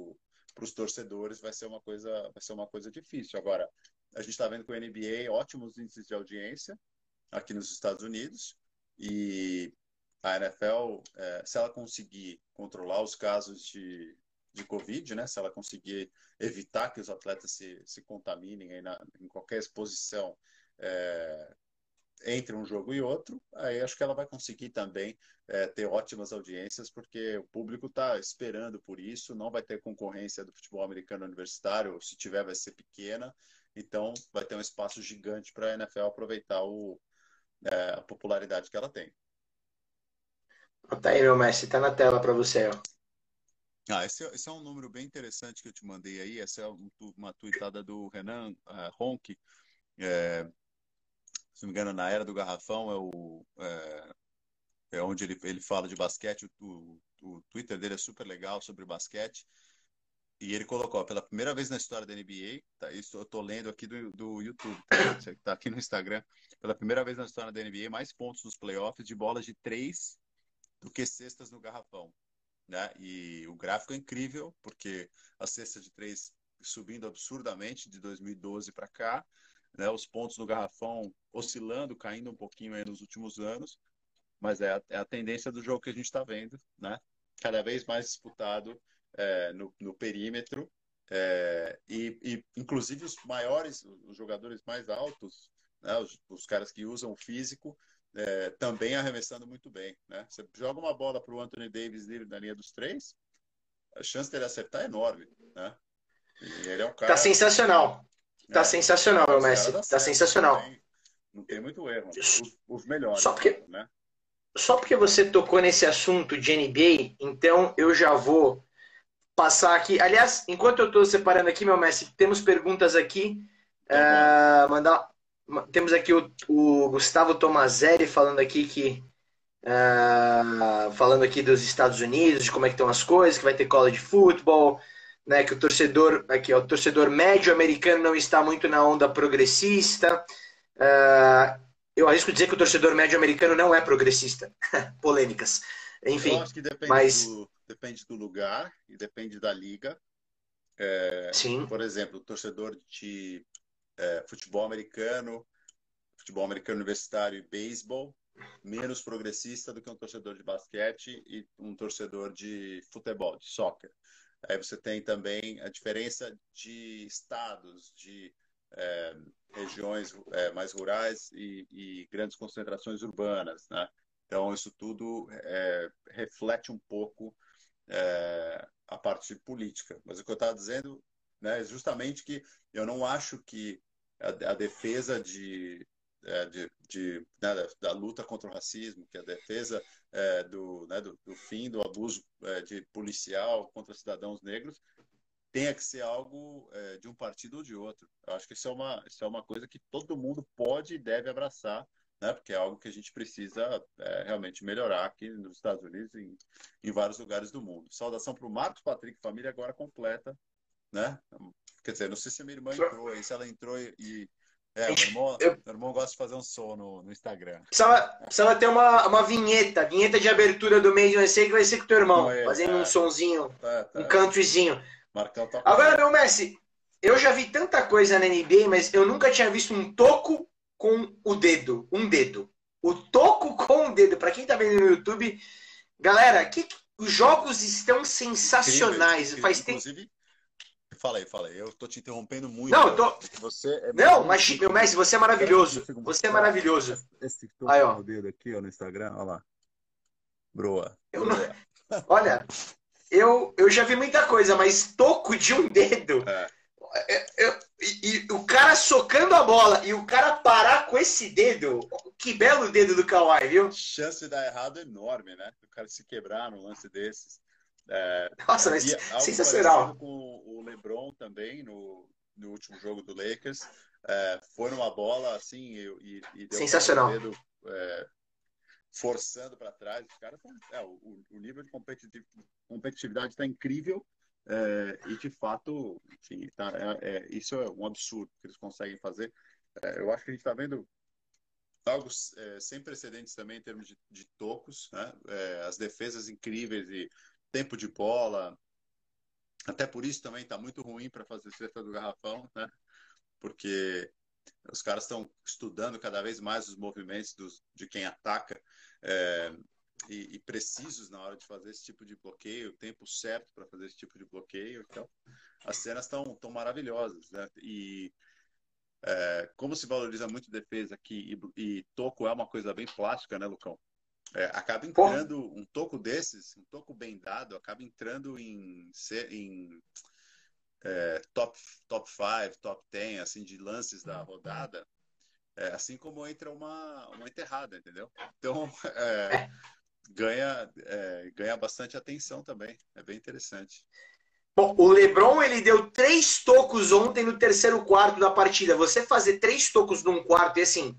os torcedores vai ser uma coisa vai ser uma coisa difícil. Agora, a gente está vendo com o NBA ótimos índices de audiência aqui nos Estados Unidos e a NFL, é, se ela conseguir controlar os casos de, de Covid, né, se ela conseguir evitar que os atletas se, se contaminem na, em qualquer exposição é, entre um jogo e outro, aí acho que ela vai conseguir também é, ter ótimas audiências, porque o público está esperando por isso, não vai ter concorrência do futebol americano universitário, se tiver vai ser pequena, então vai ter um espaço gigante para a NFL aproveitar o, é, a popularidade que ela tem. Tá aí, meu mestre, tá na tela para você, ó. Ah, esse, é, esse, é um número bem interessante que eu te mandei aí. Essa é uma tweetada do Renan uh, Ronk. É, se não me engano, na Era do Garrafão é, o, é, é onde ele, ele fala de basquete. O, o, o, Twitter dele é super legal sobre basquete. E ele colocou, pela primeira vez na história da NBA, tá, isso eu tô lendo aqui do, do YouTube, tá, tá aqui no Instagram, pela primeira vez na história da NBA, mais pontos nos playoffs de bolas de três do que cestas no garrafão. Né? E o gráfico é incrível, porque a cesta de três subindo absurdamente de 2012 para cá, né? os pontos no garrafão oscilando, caindo um pouquinho aí nos últimos anos, mas é a, é a tendência do jogo que a gente está vendo, né? cada vez mais disputado é, no, no, perímetro, é, e, e, inclusive os maiores, os jogadores mais altos, né? os, os caras que usam o físico, é, também arremessando muito bem. Né? Você joga uma bola para o Anthony Davis na linha dos três, a chance dele acertar é enorme. Né? E ele é um cara. Tá sensacional. Tá é, sensacional, meu mestre. Tá sensacional. Não tem, não tem muito erro. Os, os, melhores. Só porque, né? só porque você tocou nesse assunto de NBA, então eu já vou passar aqui. Aliás, enquanto eu estou separando aqui, meu mestre, temos perguntas aqui. Tá uh, mandar, temos aqui o, o Gustavo Tomazelli falando aqui que uh, falando aqui dos Estados Unidos, de como é que estão as coisas, que vai ter college football, né, que o torcedor aqui, ó, o torcedor médio americano não está muito na onda progressista. Uh, eu arrisco dizer que o torcedor médio americano não é progressista. [laughs] Polêmicas. Enfim, mas... do, depende do lugar e depende da liga. É, Sim. Por exemplo, o torcedor de é, futebol americano, futebol americano universitário e beisebol, menos progressista do que um torcedor de basquete e um torcedor de futebol, de soccer. Aí você tem também a diferença de estados, de é, regiões é, mais rurais e, e, grandes concentrações urbanas, né? Então isso tudo é, reflete um pouco é, a parte política. Mas o que eu estava dizendo né, é justamente que eu não acho que a, a defesa de, é, de, de né, da, da, luta contra o racismo, que é a defesa é, do, né, do, do, fim do abuso é, de policial contra cidadãos negros, tenha que ser algo é, de um partido ou de outro. Eu acho que isso é, uma, isso é uma coisa que todo mundo pode e deve abraçar, né, porque é algo que a gente precisa é, realmente melhorar aqui nos Estados Unidos e em, em vários lugares do mundo. Saudação para o Marcos Patrick, família agora completa, né? Quer dizer, não sei se a minha irmã entrou aí, se ela entrou e. É, meu irmão, eu... meu irmão gosta de fazer um som no, no Instagram. Precisava, precisava ter uma, uma vinheta, vinheta de abertura do mês, não sei que vai ser com teu irmão, é, fazendo é, um sonzinho, tá, tá. um countryzinho. Marcão tá Agora, meu Messi, eu já vi tanta coisa na NBA, mas eu nunca tinha visto um toco com o dedo. Um dedo. O toco com o dedo. Para quem tá vendo no YouTube, galera, que, os jogos estão sensacionais. Incrível, Faz tempo. Fala aí, fala aí. Eu tô te interrompendo muito. Não, tô... Você é não, mas, meu mestre, você é maravilhoso. Você é maravilhoso. Esse toco aí, ó. dedo aqui, ó, no Instagram, olha lá. Broa. Eu não... Olha, eu, eu já vi muita coisa, mas toco de um dedo. É. Eu, eu, e, e, o cara socando a bola e o cara parar com esse dedo. Que belo dedo do Kawhi, viu? Chance de dar errado enorme, né? O cara se quebrar num lance desses. É, Nossa, mas sensacional. Com o LeBron também no, no último jogo do Lakers. É, foi numa bola assim e, e deu Sensacional. dedo, é, forçando para trás. Os caras tão, é, o, o, nível de competitividade está incrível. É, e de fato, enfim, tá, é, é, isso é um absurdo que eles conseguem fazer. É, eu acho que a gente está vendo algo é, sem precedentes também em termos de, de tocos, né? É, as defesas incríveis e tempo de bola. Até por isso também está muito ruim para fazer cesta do garrafão, né? Porque os caras estão estudando cada vez mais os movimentos dos, de quem ataca e, e, precisos na hora de fazer esse tipo de bloqueio, o tempo certo para fazer esse tipo de bloqueio. Então, as cenas estão tão maravilhosas, né? E é, como se valoriza muito defesa aqui e, e, toco é uma coisa bem plástica, né, Lucão? É, acaba entrando um toco desses, um toco bem dado, acaba entrando em, em é, top top 5, top 10, assim, de lances da rodada, é, assim como entra uma, uma enterrada, entendeu? Então, [laughs] é, ganha, é, ganha bastante atenção também, é bem interessante. Bom, o LeBron ele deu três tocos ontem no terceiro quarto da partida. Você fazer três tocos num quarto e assim,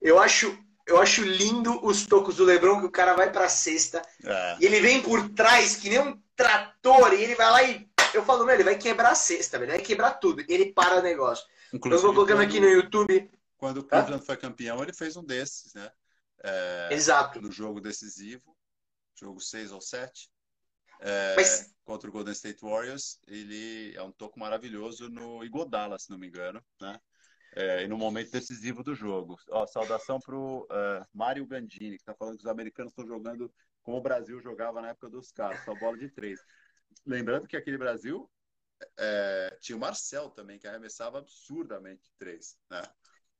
eu acho eu acho lindo os tocos do LeBron que o cara vai para sexta é. e ele vem por trás que nem um trator e ele vai lá e eu falo, meu, ele vai quebrar a cesta, ele vai quebrar tudo. Ele para o negócio. Inclusive, eu vou colocando quando, aqui no YouTube. Quando o Cleveland foi campeão, ele fez um desses, né? É, Exato. No jogo decisivo, jogo 6 ou 7 é, Mas... contra o Golden State Warriors. Ele é um toco maravilhoso no Igodala, se não me engano, né? É, e no momento decisivo do jogo. Ó, saudação para o uh, é, Mário Gandini, que está falando que os americanos estão jogando como o Brasil jogava na época dos caras, só bola de três. Lembrando que aquele Brasil é, tinha o Marcel também, que arremessava absurdamente de três. Né?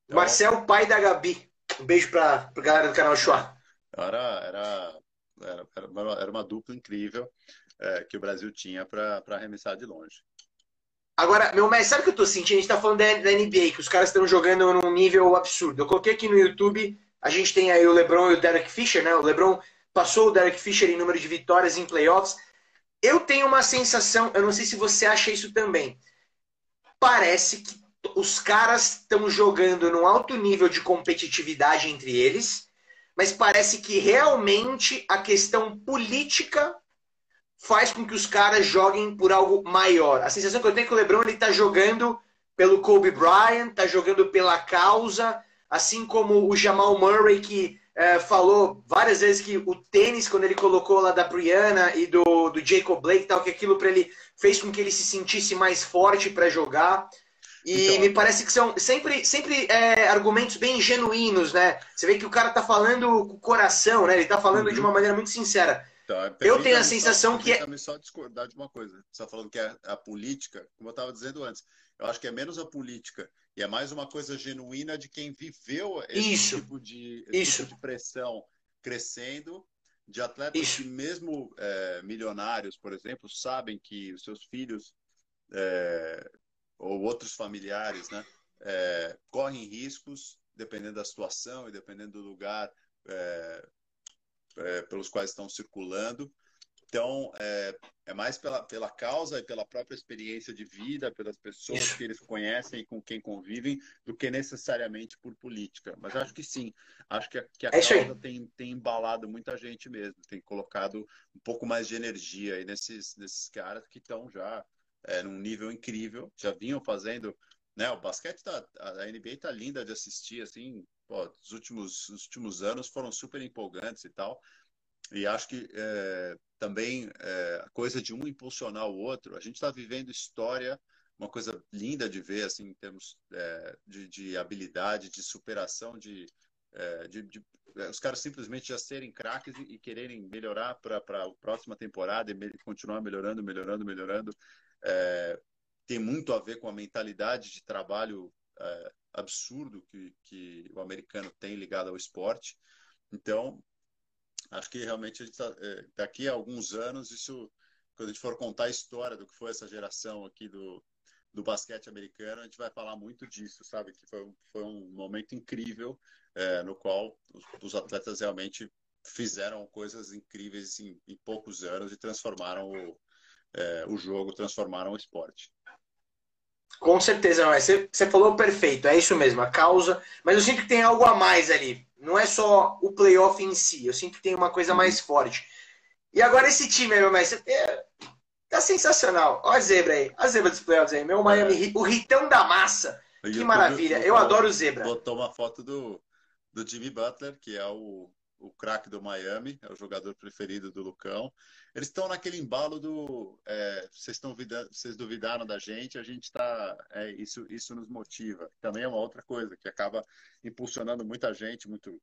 Então, Marcel, pai da Gabi. Um beijo para a galera do canal Chua. Era, era era, era uma dupla incrível é, que o Brasil tinha para arremessar de longe. Agora, meu mestre, sabe o que eu tô sentindo? A gente tá falando da, da NBA, que os caras estão jogando num nível absurdo. Eu coloquei aqui no YouTube, a gente tem aí o LeBron e o Derek Fisher, né? O LeBron passou o Derek Fisher em número de vitórias em playoffs. Eu tenho uma sensação, eu não sei se você acha isso também. Parece que os caras estão jogando num alto nível de competitividade entre eles mas parece que realmente a questão política faz com que os caras joguem por algo maior. A sensação que eu tenho é que o LeBron ele tá jogando pelo Kobe Bryant, tá jogando pela causa, assim como o Jamal Murray que é, falou várias vezes que o tênis quando ele colocou lá da Brianna e do, do Jacob Blake tal que aquilo para ele fez com que ele se sentisse mais forte para jogar. E então, me parece que são sempre, sempre é, argumentos bem genuínos, né? Você vê que o cara tá falando com o coração, né? Ele tá falando uhum. de uma maneira muito sincera. É eu tenho a sensação só, que é. só discordar de uma coisa. Você está falando que é a política, como eu estava dizendo antes. Eu acho que é menos a política e é mais uma coisa genuína de quem viveu esse Isso. tipo de, esse Isso. Tipo de pressão crescendo, de atletas Isso. que mesmo é, milionários, por exemplo, sabem que os seus filhos é, ou outros familiares, né, é, correm riscos, dependendo da situação e dependendo do lugar é, é, pelos quais estão circulando. Então, é, é, mais pela, pela causa e pela própria experiência de vida, pelas pessoas que eles conhecem e com quem convivem, do que necessariamente por política. Mas acho que sim, acho que a, que a é causa tem, tem embalado muita gente mesmo, tem colocado um pouco mais de energia aí nesses, nesses caras que estão já é, num nível incrível. Já vinham fazendo, né? O basquete tá, a NBA tá linda de assistir, assim, pô, os últimos, os últimos anos foram super empolgantes e tal. E acho que é, também é, a coisa de um impulsionar o outro, a gente está vivendo história, uma coisa linda de ver, assim, em termos é, de, de, habilidade, de superação, de, é, de, de é, os caras simplesmente já serem craques e, e quererem melhorar para a próxima temporada e me, continuar melhorando, melhorando, melhorando é, tem muito a ver com a mentalidade de trabalho é, absurdo que, que o americano tem ligado ao esporte. Então, acho que realmente tá, é, daqui a alguns anos, isso, quando a gente for contar a história do que foi essa geração aqui do, do basquete americano, a gente vai falar muito disso, sabe? Que foi, foi um momento incrível é, no qual os, os, atletas realmente fizeram coisas incríveis em, em poucos anos e transformaram o, é, o jogo, transformaram o esporte. Com certeza, não é. Você, você falou perfeito, é isso mesmo, a causa. Mas eu sinto que tem algo a mais ali. Não é só o playoff em si, eu sinto que tem uma coisa mais forte. E agora esse time, meu mestre, é, tá sensacional. Olha a zebra aí, a zebra dos playoffs aí, meu Miami, é. o ritão da massa. que maravilha, eu adoro o zebra. Botou uma foto do, do Jimmy Butler, que é o o craque do Miami, é o jogador preferido do Lucão. Eles estão naquele embalo do é, vocês estão vocês duvidaram da gente, a gente está é, isso isso nos motiva. Também é uma outra coisa que acaba impulsionando muita gente, muito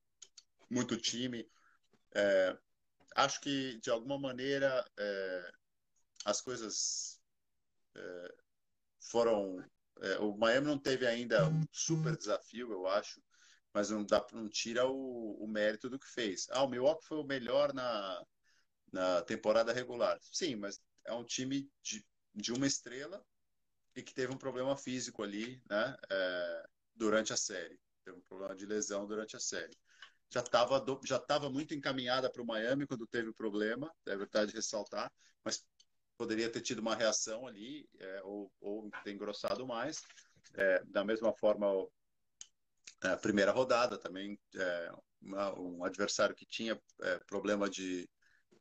muito time. É, acho que de alguma maneira é, as coisas é, foram é, o Miami não teve ainda um super desafio, eu acho mas não, dá, não tira o, o mérito do que fez. Ah, o Milwaukee foi o melhor na, na temporada regular. Sim, mas é um time de, de uma estrela e que teve um problema físico ali, né? É, durante a série. Teve um problema de lesão durante a série. Já estava já tava muito encaminhada para o Miami quando teve o problema, é verdade ressaltar, mas poderia ter tido uma reação ali é, ou, ou ter engrossado mais. É, da mesma forma, a é, primeira rodada também é, uma, um adversário que tinha é, problema de,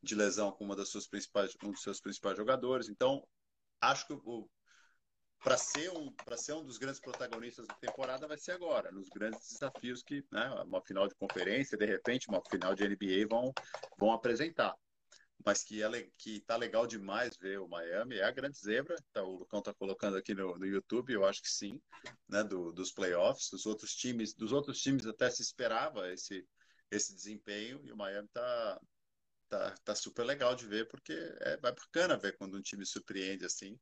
de lesão com uma das suas principais um dos seus principais jogadores. Então acho que para ser um para ser um dos grandes protagonistas da temporada vai ser agora nos grandes desafios que né, uma final de conferência de repente uma final de NBA vão vão apresentar. Mas que é que tá legal demais ver o Miami, é a grande zebra, tá, o Lucão tá colocando aqui no, no YouTube, eu acho que sim, né, do, dos playoffs, dos outros times, dos outros times até se esperava esse esse desempenho e o Miami tá tá, tá super legal de ver porque é, é bacana ver quando um time surpreende assim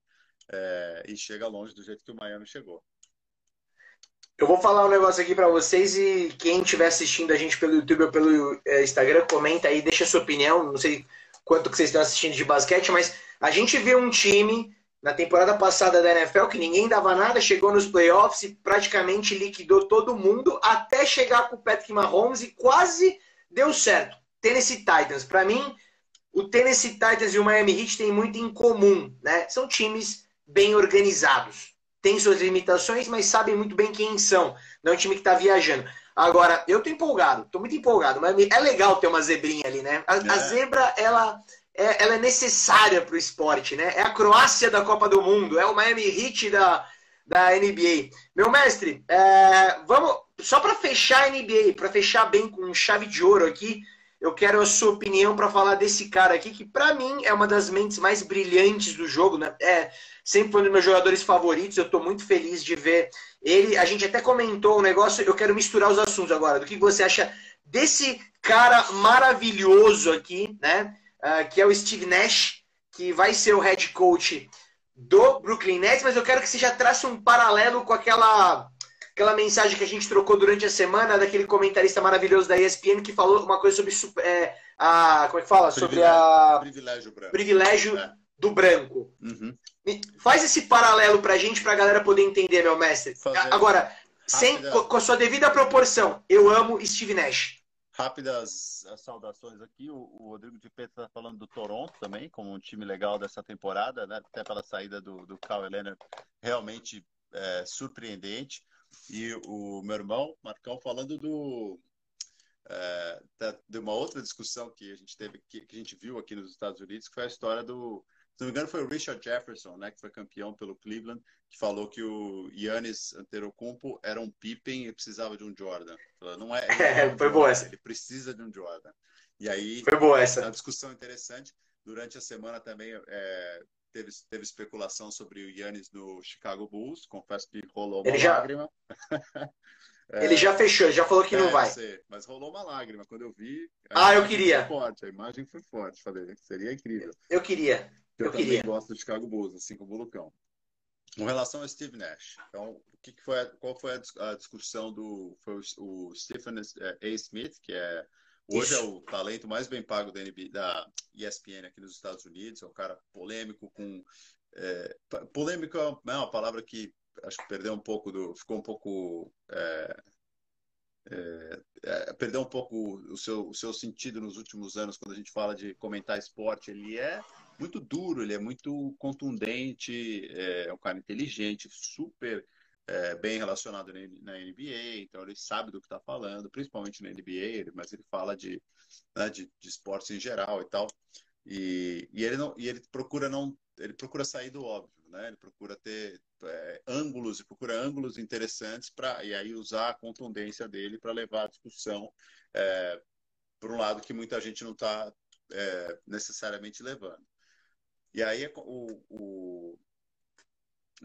é, e chega longe do jeito que o Miami chegou. Eu vou falar um negócio aqui para vocês e quem estiver assistindo a gente pelo YouTube ou pelo é, Instagram, comenta aí, deixa sua opinião. Não sei quanto que vocês estão assistindo de basquete, mas a gente viu um time na temporada passada da NFL que ninguém dava nada, chegou nos playoffs e praticamente liquidou todo mundo até chegar com o Patrick Mahomes e quase deu certo. Tennessee Titans, para mim, o Tennessee Titans e o Miami Heat têm muito em comum, né? São times bem organizados. Tem suas limitações, mas sabem muito bem quem são. Não é um time que está viajando. Agora, eu tô empolgado, tô muito empolgado, mas é legal ter uma zebrinha ali, né? A, é. a zebra, ela é, ela é necessária pro esporte, né? É a Croácia da Copa do Mundo, é o Miami Heat da, da NBA. Meu mestre, é, vamos só para fechar a NBA, para fechar bem com chave de ouro aqui, eu quero a sua opinião para falar desse cara aqui, que para mim é uma das mentes mais brilhantes do jogo, né? É, sempre foi um dos meus jogadores favoritos, eu estou muito feliz de ver ele. A gente até comentou um negócio, eu quero misturar os assuntos agora. Do que você acha desse cara maravilhoso aqui, né? Uh, que é o Steve Nash, que vai ser o head coach do Brooklyn Nets, mas eu quero que você já trace um paralelo com aquela aquela mensagem que a gente trocou durante a semana daquele comentarista maravilhoso da ESPN que falou uma coisa sobre é, a como é que fala sobre a privilégio branco, privilégio é. do branco. Uhum. Faz esse paralelo pra gente pra galera poder entender, meu mestre. Fazer Agora, sem, com a sua devida proporção, eu amo Steve Nash. Rápidas saudações aqui. O, o Rodrigo de Petra está falando do Toronto também, como um time legal dessa temporada, né? até pela saída do, do Kyle Leonard, realmente é, surpreendente. E o meu irmão, Marcão, falando do, é, de uma outra discussão que a gente teve, que, que, a gente viu aqui nos Estados Unidos, que foi a história do, se não me engano foi o Richard Jefferson, né, que foi campeão pelo Cleveland, que falou que o Yannis Antetokounmpo era um Pippen e precisava de um Jordan. Não é, é [laughs] um foi boa essa. Ele precisa de um Jordan. E aí, foi boa essa. Uma discussão interessante. Durante a semana também é, teve, teve especulação sobre o Yannis no Chicago Bulls. Confesso que rolou uma ele lágrima. É, [laughs] ele já fechou, já falou que é, não vai. Sei, mas rolou uma lágrima quando eu vi. Ah, eu queria. Forte, a imagem foi forte. Falei, seria incrível. Eu queria. Eu, eu também gosto do Chicago Bulls, assim como o Lucão. Com relação ao Steve Nash, então, o que, que foi, qual foi a, a, discussão do foi o, o Stephen A. Smith, que é Hoje Isso. é o talento mais bem pago da, NBA, da ESPN aqui nos Estados Unidos. É um cara polêmico com. É, polêmico é uma palavra que acho que perdeu um pouco do. ficou um pouco. É, é, é, perdeu um pouco o seu, o seu sentido nos últimos anos quando a gente fala de comentar esporte. Ele é muito duro, ele é muito contundente, é, é um cara inteligente, super é, bem relacionado na NBA, então ele sabe do que está falando, principalmente na NBA, mas ele fala de, né, de, de esportes em geral e tal. E, e, ele não, e ele procura não, ele procura sair do óbvio, né? Ele procura ter é, ângulos e procura ângulos interessantes para e aí usar a contundência dele para levar a discussão é, para um lado que muita gente não está é, necessariamente levando. E aí o, o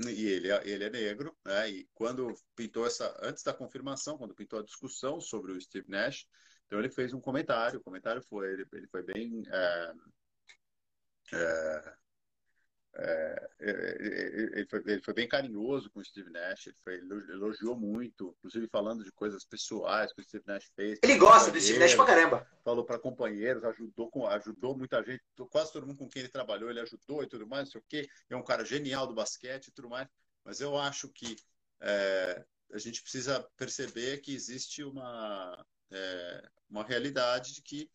e ele, é, ele é negro, né? E quando pintou essa, antes da confirmação, quando pintou a discussão sobre o Steve Nash, então ele fez um comentário. O comentário foi, ele, ele foi bem é, é, é, é, é, ele, foi, ele, foi, bem carinhoso com o Steve Nash, ele foi, elogiou muito, inclusive falando de coisas pessoais que o Steve Nash fez. Ele gosta do Steve Nash pra caramba. Falou para companheiros, ajudou, com, ajudou muita gente, quase todo mundo com quem ele trabalhou, ele ajudou e tudo mais, não sei o quê. É um cara genial do basquete e tudo mais. Mas eu acho que é, a gente precisa perceber que existe uma, é, uma realidade de que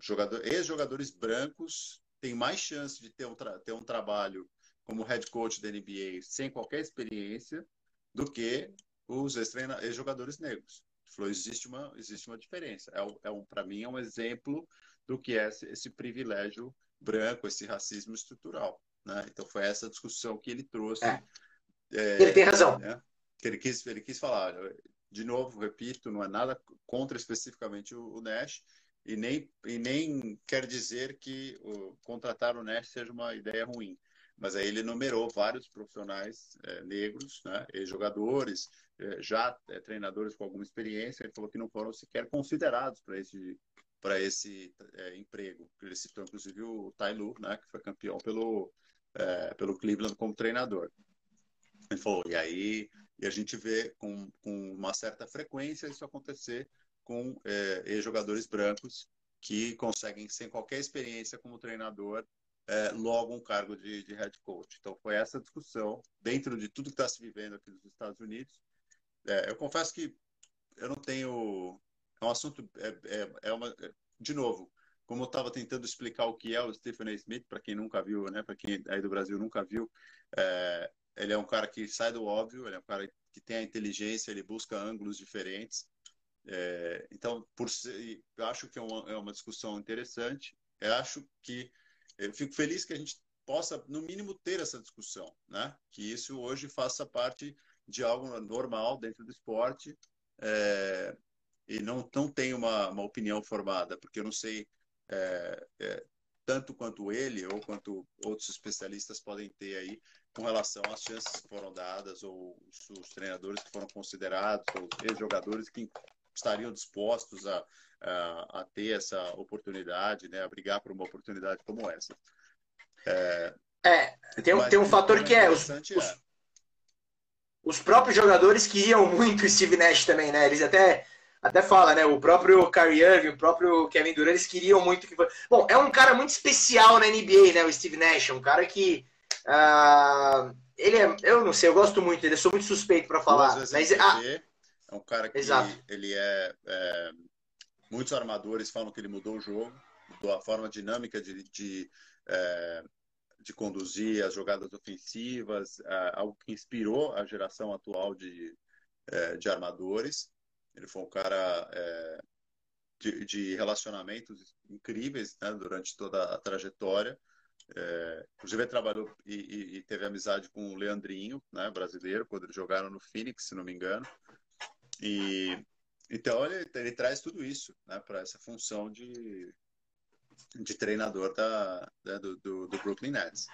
jogador, ex-jogadores brancos tem mais chance de ter um, ter um trabalho como head coach da NBA sem qualquer experiência do que os ex-jogadores negros. Falou, existe uma, existe uma diferença. É, é um, Para mim, é um exemplo do que é esse, esse privilégio branco, esse racismo estrutural. Né? Então, foi essa discussão que ele trouxe. É. É, ele tem razão. Né? Que ele quis, ele quis falar. De novo, repito, não é nada contra especificamente o, o Nash, e nem, e nem quer dizer que o, contratar o Nash seja uma ideia ruim. Mas aí ele numerou vários profissionais é, negros, né, jogadores, é, já é, treinadores com alguma experiência, ele falou que não foram sequer considerados para esse, para esse emprego. Ele citou inclusive o Tai Lu, né, que foi campeão pelo, pelo Cleveland como treinador. Ele falou, e aí e a gente vê com, com uma certa frequência isso acontecer com é, jogadores brancos que conseguem, sem qualquer experiência como treinador, é, logo um cargo de, de, head coach. Então, foi essa discussão, dentro de tudo que está se vivendo aqui nos Estados Unidos. É, eu confesso que eu não tenho. É um assunto. É, é, é uma, de novo, como eu estava tentando explicar o que é o Stephen A. Smith, para quem nunca viu, né, para quem aí do Brasil nunca viu, ele é um cara que sai do óbvio, ele é um cara que tem a inteligência, ele busca ângulos diferentes. É, então, por eu acho que é uma, é uma discussão interessante. Eu acho que eu fico feliz que a gente possa, no mínimo, ter essa discussão, né? Que isso hoje faça parte de algo normal dentro do esporte é, e não, não tenho uma, uma opinião formada, porque eu não sei é, é, tanto quanto ele ou quanto outros especialistas podem ter aí com relação às chances que foram dadas ou os, os treinadores que foram considerados ou os ex-jogadores que estariam dispostos a, a, a, ter essa oportunidade, né, a brigar por uma oportunidade como essa. É, é tem, um, tem um fator que é os, os, é. os, próprios jogadores queriam muito o Steve Nash também, né? Eles até até fala, né? O próprio Kyrie Irving, o próprio Kevin Durant, eles queriam muito que Bom, é um cara muito especial na NBA, né? O Steve Nash, um cara que uh, ele é, eu não sei, eu gosto muito dele, eu sou muito suspeito para falar, mas ah, é um cara que Exato. ele é, é, Muitos armadores falam que ele mudou o jogo, mudou a forma dinâmica de, de, é, de conduzir as jogadas ofensivas, é, algo que inspirou a geração atual de, é, de armadores. Ele foi um cara é, de, de, relacionamentos incríveis né, durante toda a trajetória. É, inclusive, ele trabalhou e, e, e, teve amizade com o Leandrinho, né, brasileiro, quando eles jogaram no Phoenix, se não me engano. E então ele, ele traz tudo isso, né, para essa função de, de treinador da, da do, do, do, Brooklyn Nets.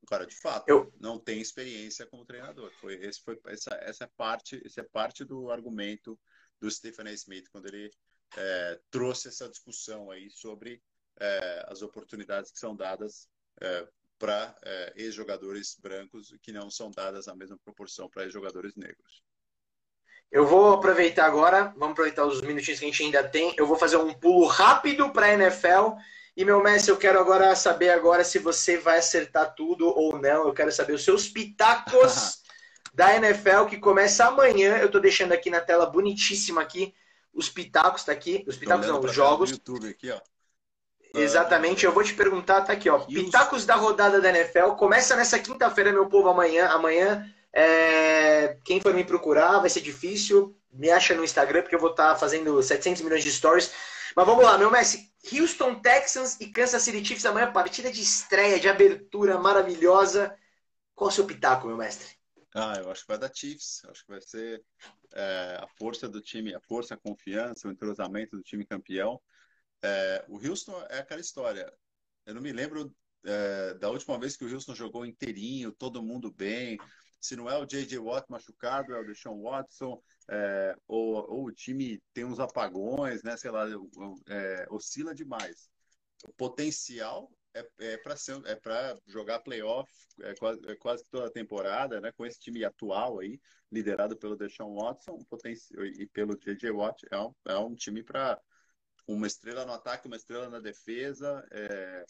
O cara, de fato, Eu... não tem experiência como treinador. Foi, esse foi, essa, essa, é parte, essa é parte do argumento do Stephen A. Smith, quando ele é, trouxe essa discussão aí sobre é, as oportunidades que são dadas é, para é, ex-jogadores brancos que não são dadas na mesma proporção para ex-jogadores negros. Eu vou aproveitar agora, vamos aproveitar os minutinhos que a gente ainda tem. Eu vou fazer um pulo rápido para a NFL. E meu mestre, eu quero agora saber agora se você vai acertar tudo ou não. Eu quero saber os seus pitacos [laughs] da NFL que começa amanhã. Eu tô deixando aqui na tela bonitíssima aqui os pitacos, tá aqui. Os pitacos não, os jogos. YouTube aqui, ó. Exatamente, eu vou te perguntar, tá aqui, ó. Pitacos da rodada da NFL. Começa nessa quinta-feira, meu povo, amanhã. Amanhã, é... quem for me procurar, vai ser difícil. Me acha no Instagram, porque eu vou estar tá fazendo 700 milhões de stories. Mas vamos lá, meu Messi. Houston Texans e Kansas City Chiefs amanhã, partida de estreia, de abertura maravilhosa. Qual o seu pitaco, meu mestre? Ah, eu acho que vai dar Chiefs. Acho que vai ser é, a força do time, a força, a confiança, o entrosamento do time campeão. É, o Houston é aquela história. Eu não me lembro é, da última vez que o Houston jogou inteirinho, todo mundo bem. Se não é o J.J. Watt machucado, é o Deshaun Watson, é, ou, ou, o time tem uns apagões, né? Sei lá, é, oscila demais. O potencial é, é para é para jogar playoff é quase, é quase toda a temporada, né? Com esse time atual aí, liderado pelo Deshaun Watson, potencial e pelo J.J. Watt, é um, é um time para uma estrela no ataque, uma estrela na defesa, é,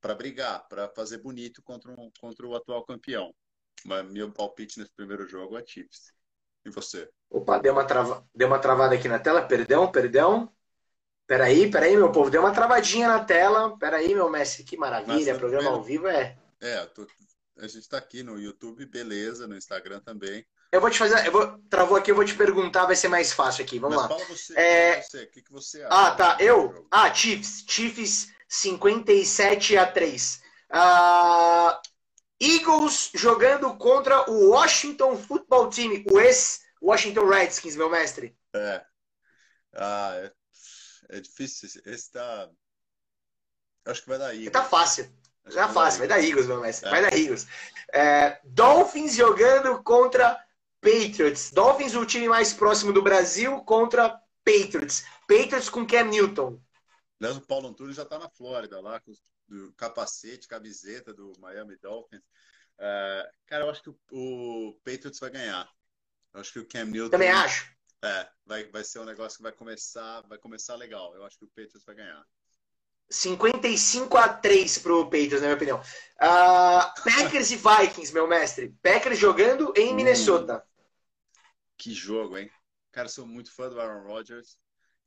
para brigar, para fazer bonito contra, um, contra o atual campeão. Mas meu palpite nesse primeiro jogo é Chiefs. E você? Opa, deu uma, trava... deu uma travada aqui na tela. Perdão, perdão. Peraí, peraí, meu povo. Deu uma travadinha na tela. Peraí, meu mestre. Que maravilha. Programa ao vivo é. É, tô... a gente está aqui no YouTube, beleza. No Instagram também. Eu vou te fazer. Eu vou, travou aqui, eu vou te perguntar, vai ser mais fácil aqui. Vamos Mas lá. Fala você, é... você, o que, que você acha? Ah, tá. Eu? Ah, Chiefs. Chiefs 57 a 3. Ah, Eagles jogando contra o Washington Football Team, o ex-Washington Redskins, meu mestre. É. Ah, é, é difícil. Esse tá. Acho que vai dar Eagles. Tá fácil. Já tá fácil, vai dar Eagles, meu mestre. É. Vai dar Eagles. É, Dolphins jogando contra Patriots. Dolphins, o time mais próximo do Brasil, contra Patriots. Patriots com Cam Newton. Aliás, o Paulo Antunes já tá na Flórida, lá com o capacete, camiseta do Miami Dolphins. É, cara, eu acho que o, o, Patriots vai ganhar. Eu acho que o Cam Newton. Também acho. É, vai, vai ser um negócio que vai começar, vai começar legal. Eu acho que o Patriots vai ganhar. 55 a 3 pro Patriots, na minha opinião. Uh, Packers e Vikings, meu mestre. Packers jogando em hum. Minnesota. Que jogo, hein? Cara, sou muito fã do Aaron Rodgers.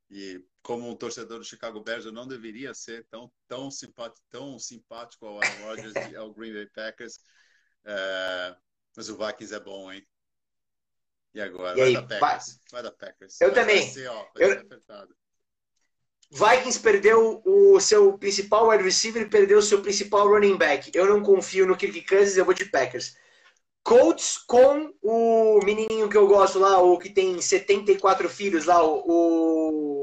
E como um torcedor do Chicago Bears, eu não deveria ser tão, tão, simpático, tão simpático ao Aaron Rodgers e ao Green Bay Packers. É, mas o Vikings é bom, hein? E agora? E vai aí, dar Packers. Vai, dar Packers. Eu vai também. Ser, ó, eu... Vikings perdeu o seu principal wide receiver e perdeu o seu principal running back. Eu não confio no Kirk Cousins, eu vou de Packers. Colts com o menininho que eu gosto lá, o que tem 74 filhos lá, o.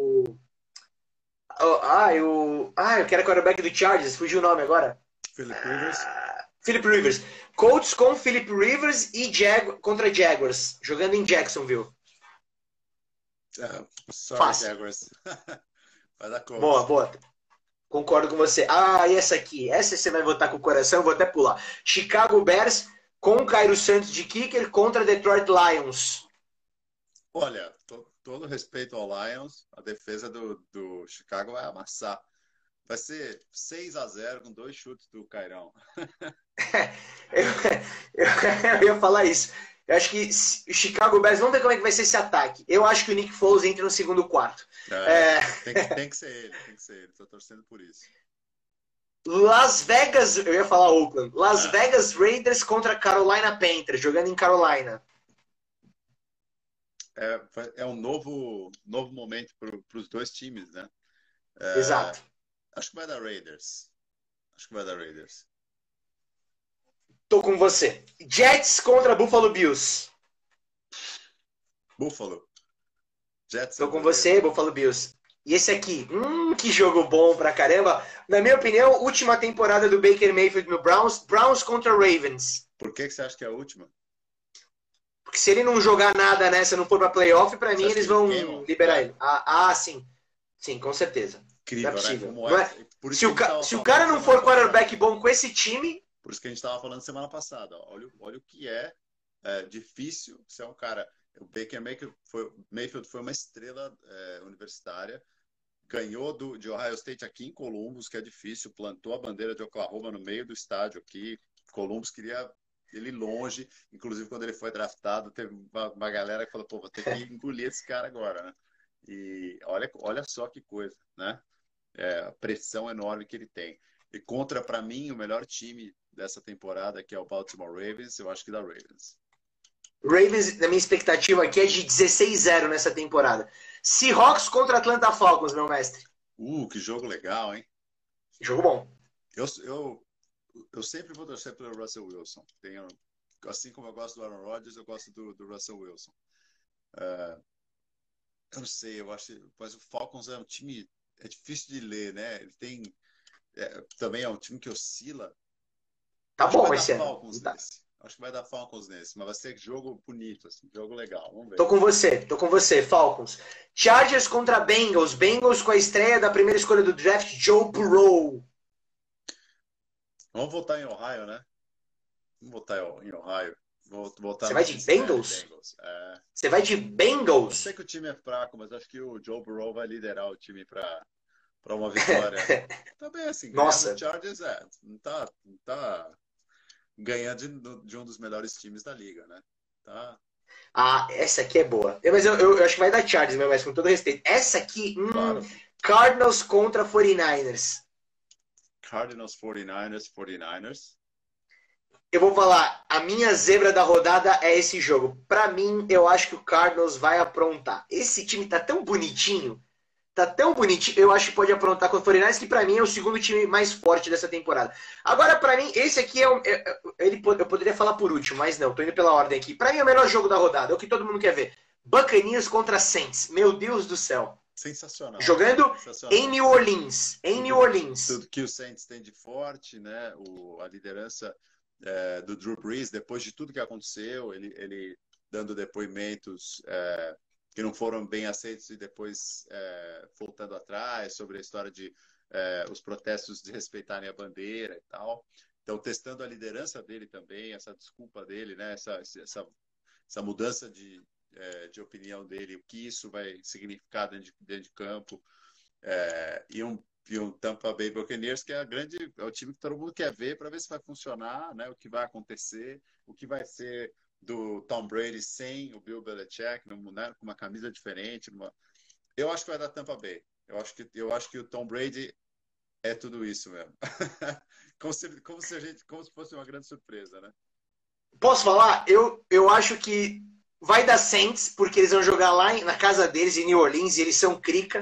o... Ah, eu. Ah, eu quero quarterback do Chargers, fugiu o nome agora. Philip Rivers. Ah, Philip Rivers. Colts com Philip Rivers e Jag contra Jaguars, jogando em Jacksonville. Uh, sorry, Fácil. Jaguars. [laughs] vai dar Colts. Boa, boa. Concordo com você. Ah, e essa aqui? Essa você vai votar com o coração, vou até pular. Chicago Bears com Cairo Santos de kicker contra Detroit Lions. Olha, to, todo respeito ao Lions, a defesa do, do Chicago vai amassar. Vai ser 6 a 0 com dois chutes do Cairão. [laughs] eu, eu, eu, ia falar isso. Eu acho que o Chicago Bears, vamos ver como é que vai ser esse ataque. Eu acho que o Nick Foles entra no segundo quarto. É, é... Tem, que, tem, que, ser ele, tem que ser ele. Estou torcendo por isso. Las Vegas, eu ia falar Oakland. Las é. Vegas Raiders contra Carolina Panthers, jogando em Carolina. É, é um novo, novo momento para os dois times, né? É, Exato. Acho que vai dar Raiders. Acho que vai dar Raiders. Tô com você. Jets contra Buffalo Bills. Buffalo. Jets. Tô com você, Buffalo Bills. E esse aqui, hum, que jogo bom pra caramba. Na minha opinião, última temporada do Baker Mayfield no Browns, Browns contra Ravens. Por que, que você acha que é a última? Porque se ele não jogar nada nessa, não for pra playoff, pra mim eles vão liberar é. ele. Ah, ah, sim. Sim, com certeza. Incrível, é possível. Né? Não é? é se, o, ca... se o cara não for quarterback bom com esse time. Por isso que a gente estava falando semana passada. Olha, olha o que é, é difícil ser um cara. O Baker Mayfield foi, Mayfield foi uma estrela é, universitária ganhou do, de Ohio State aqui em Columbus, que é difícil, plantou a bandeira de Oklahoma no meio do estádio aqui. Columbus queria ele longe. Inclusive, quando ele foi draftado, teve uma, uma galera que falou, pô, vou ter que [laughs] engolir esse cara agora, né? E olha, olha só que coisa, né? É, a pressão enorme que ele tem. E contra, para mim, o melhor time dessa temporada, que é o Baltimore Ravens, eu acho que da Ravens. Ravens, na minha expectativa aqui, é de 16-0 nessa temporada. Seahawks contra Atlanta Falcons, meu mestre. Uh, que jogo legal, hein? Jogo bom. Eu, eu, eu sempre vou torcer pelo Russell Wilson. Tenho, assim como eu gosto do Aaron Rodgers, eu gosto do, do Russell Wilson. Uh, eu não sei, eu acho. Mas o Falcons é um time. É difícil de ler, né? Ele tem. É, também é um time que oscila. Tá acho bom esse ano. Tá. Acho que vai dar Falcons nesse, mas vai ser jogo bonito, assim, jogo legal. Vamos ver. Tô com você, tô com você, Falcons. Chargers contra Bengals. Bengals com a estreia da primeira escolha do draft, Joe Burrow. Vamos votar em Ohio, né? Vamos votar em Ohio. Vou votar Você vai de Bengals? É. Você vai de Bengals? Eu sei que o time é fraco, mas acho que o Joe Burrow vai liderar o time para para uma vitória. [laughs] Também assim, Nossa. o Chargers é, não tá, não tá ganhando de, de, um dos melhores times da liga, né? Tá. Ah, essa aqui é boa. Eu, mas eu, eu, acho que vai dar Chargers, mas com todo respeito. Essa aqui, hum, claro. Cardinals contra 49ers. Cardinals 49ers, 49ers. Eu vou falar, a minha zebra da rodada é esse jogo. Para mim, eu acho que o Cardinals vai aprontar. Esse time tá tão bonitinho, tá tão bonitinho, eu acho que pode aprontar com o 49ers, que para mim é o segundo time mais forte dessa temporada. Agora, para mim, esse aqui é, o, é, é ele, eu poderia falar por último, mas não, tô indo pela ordem aqui. Para mim é o melhor jogo da rodada, é o que todo mundo quer ver. Buccaneers contra Saints. Meu Deus do céu. Sensacional. Jogando Sensacional. em New Orleans. Em New Orleans. Tudo que o Saints tem de forte, né? O, a liderança é, do Drew Brees, depois de tudo que aconteceu, ele, ele dando depoimentos é, que não foram bem aceitos e depois é, voltando atrás sobre a história de é, os protestos de respeitarem a bandeira e tal. Então, testando a liderança dele também, essa desculpa dele, né? essa, essa, essa mudança de, é, de opinião dele, o que isso vai significar dentro de, dentro de campo. É, e, um, e um Tampa Bay Buccaneers que é, a grande, é o time que todo mundo quer ver para ver se vai funcionar, né, o que vai acontecer, o que vai ser do Tom Brady sem o Bill Belichick, né, com uma camisa diferente. Numa... Eu acho que vai dar Tampa Bay. Eu acho que, eu acho que o Tom Brady é tudo isso mesmo. [laughs] como, se, como, se gente, como se fosse uma grande surpresa, né? Posso falar? Eu, eu acho que vai dar Saints, porque eles vão jogar lá na casa deles, em New Orleans, e eles são crica.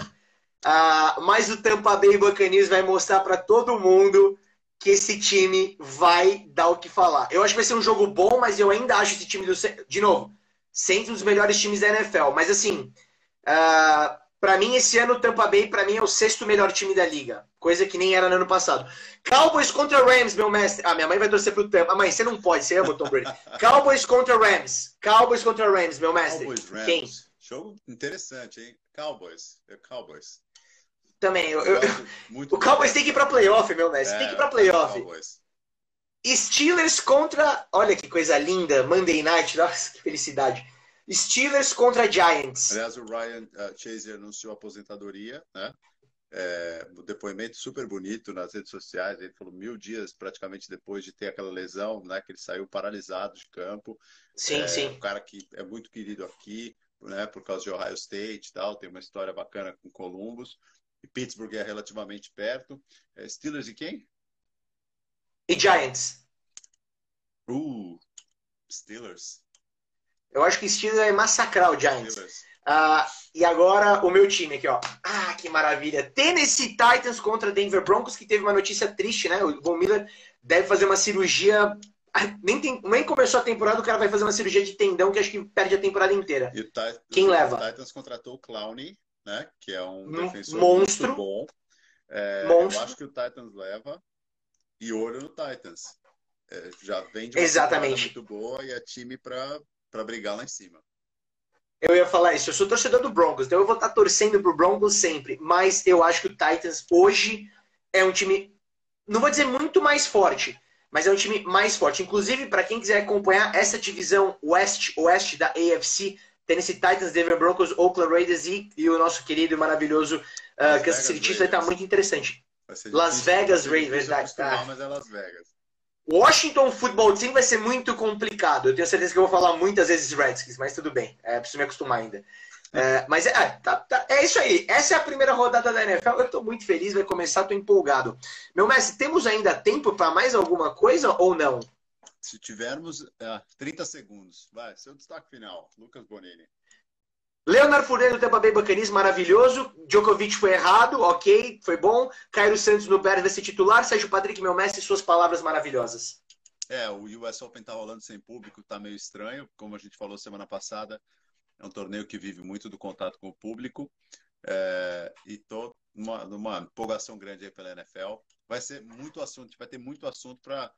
Uh, mas o Tampa Bay Buccaneers vai mostrar para todo mundo que esse time vai dar o que falar. Eu acho que vai ser um jogo bom, mas eu ainda acho esse time do de novo, sempre um dos melhores times da NFL. Mas assim, ah, para mim esse ano o Tampa Bay para mim é o sexto melhor time da liga, coisa que nem era no ano passado. Cowboys contra Rams, meu mestre. Ah, minha mãe vai torcer pro Tampa. Ah, mãe, você não pode, você ama o Tom Brady. [laughs] Cowboys contra Rams. Cowboys contra Rams, meu mestre. Cowboys, Rams. Quem? Jogo interessante, hein? Cowboys. É Cowboys. Também. Eu, eu, [laughs] o Cowboys tem que ir pra playoff, meu mestre. É, tem que ir pra playoff. Cowboys. Steelers contra. Olha que coisa linda. Monday Night. Nossa, que felicidade. Steelers contra Giants. Aliás, o Ryan uh, Chase anunciou a aposentadoria, né? É, um depoimento super bonito nas redes sociais. Ele falou mil dias praticamente depois de ter aquela lesão, né? Que ele saiu paralisado de campo. Sim, é, sim. Um cara que é muito querido aqui, né? Por causa de Ohio State e tal. Tem uma história bacana com Columbus e Pittsburgh é relativamente perto. É Steelers e quem? E Giants. Uh, Steelers. Eu acho que Steelers vai massacrar o Giants. Uh, e agora o meu time aqui, ó. Ah, que maravilha. Tennessee Titans contra Denver Broncos, que teve uma notícia triste, né? O Von Miller deve fazer uma cirurgia. Ah, nem, tem, nem começou a temporada, o cara vai fazer uma cirurgia de tendão que acho que perde a temporada inteira. Quem leva? O Titans contratou o Clowney né? Que é um defensor monstro, muito bom. É, monstro. Eu acho que o Titans leva e olho no Titans. É, já vem de uma Exatamente. muito boa e é time para brigar lá em cima. Eu ia falar isso. Eu sou torcedor do Broncos, então eu vou estar torcendo pro Broncos sempre. Mas eu acho que o Titans hoje é um time, não vou dizer muito mais forte, mas é um time mais forte. Inclusive, para quem quiser acompanhar essa divisão West-Oeste da AFC, Tennessee Titans, Denver Broncos, Oakland Raiders e, e o nosso querido e maravilhoso uh, Kansas City Chiefs vai estar muito interessante. Las Vegas Raiders, verdade. Tá. Mas é Las Vegas. Washington Football Team vai ser muito complicado. Eu tenho certeza que eu vou falar muitas vezes Redskins, mas tudo bem. É, preciso me acostumar ainda. É, mas é, tá, tá, é isso aí. Essa é a primeira rodada da NFL. Eu estou muito feliz, vai começar, estou empolgado. Meu mestre, temos ainda tempo para mais alguma coisa ou não? Se tivermos é, 30 segundos. Vai, seu destaque final, Lucas Bonini. Leonardo Furneiro do Tampa Bay Buccaneers, maravilhoso. Djokovic foi errado, ok, foi bom. Cairo Santos no Bears vai ser titular. Sérgio Patrick, meu mestre, suas palavras maravilhosas. É, o US Open tá rolando sem público, tá meio estranho, como a gente falou semana passada. É um torneio que vive muito do contato com o público. É, e tô numa, numa empolgação grande aí pela NFL. Vai ser muito assunto, vai ter muito assunto para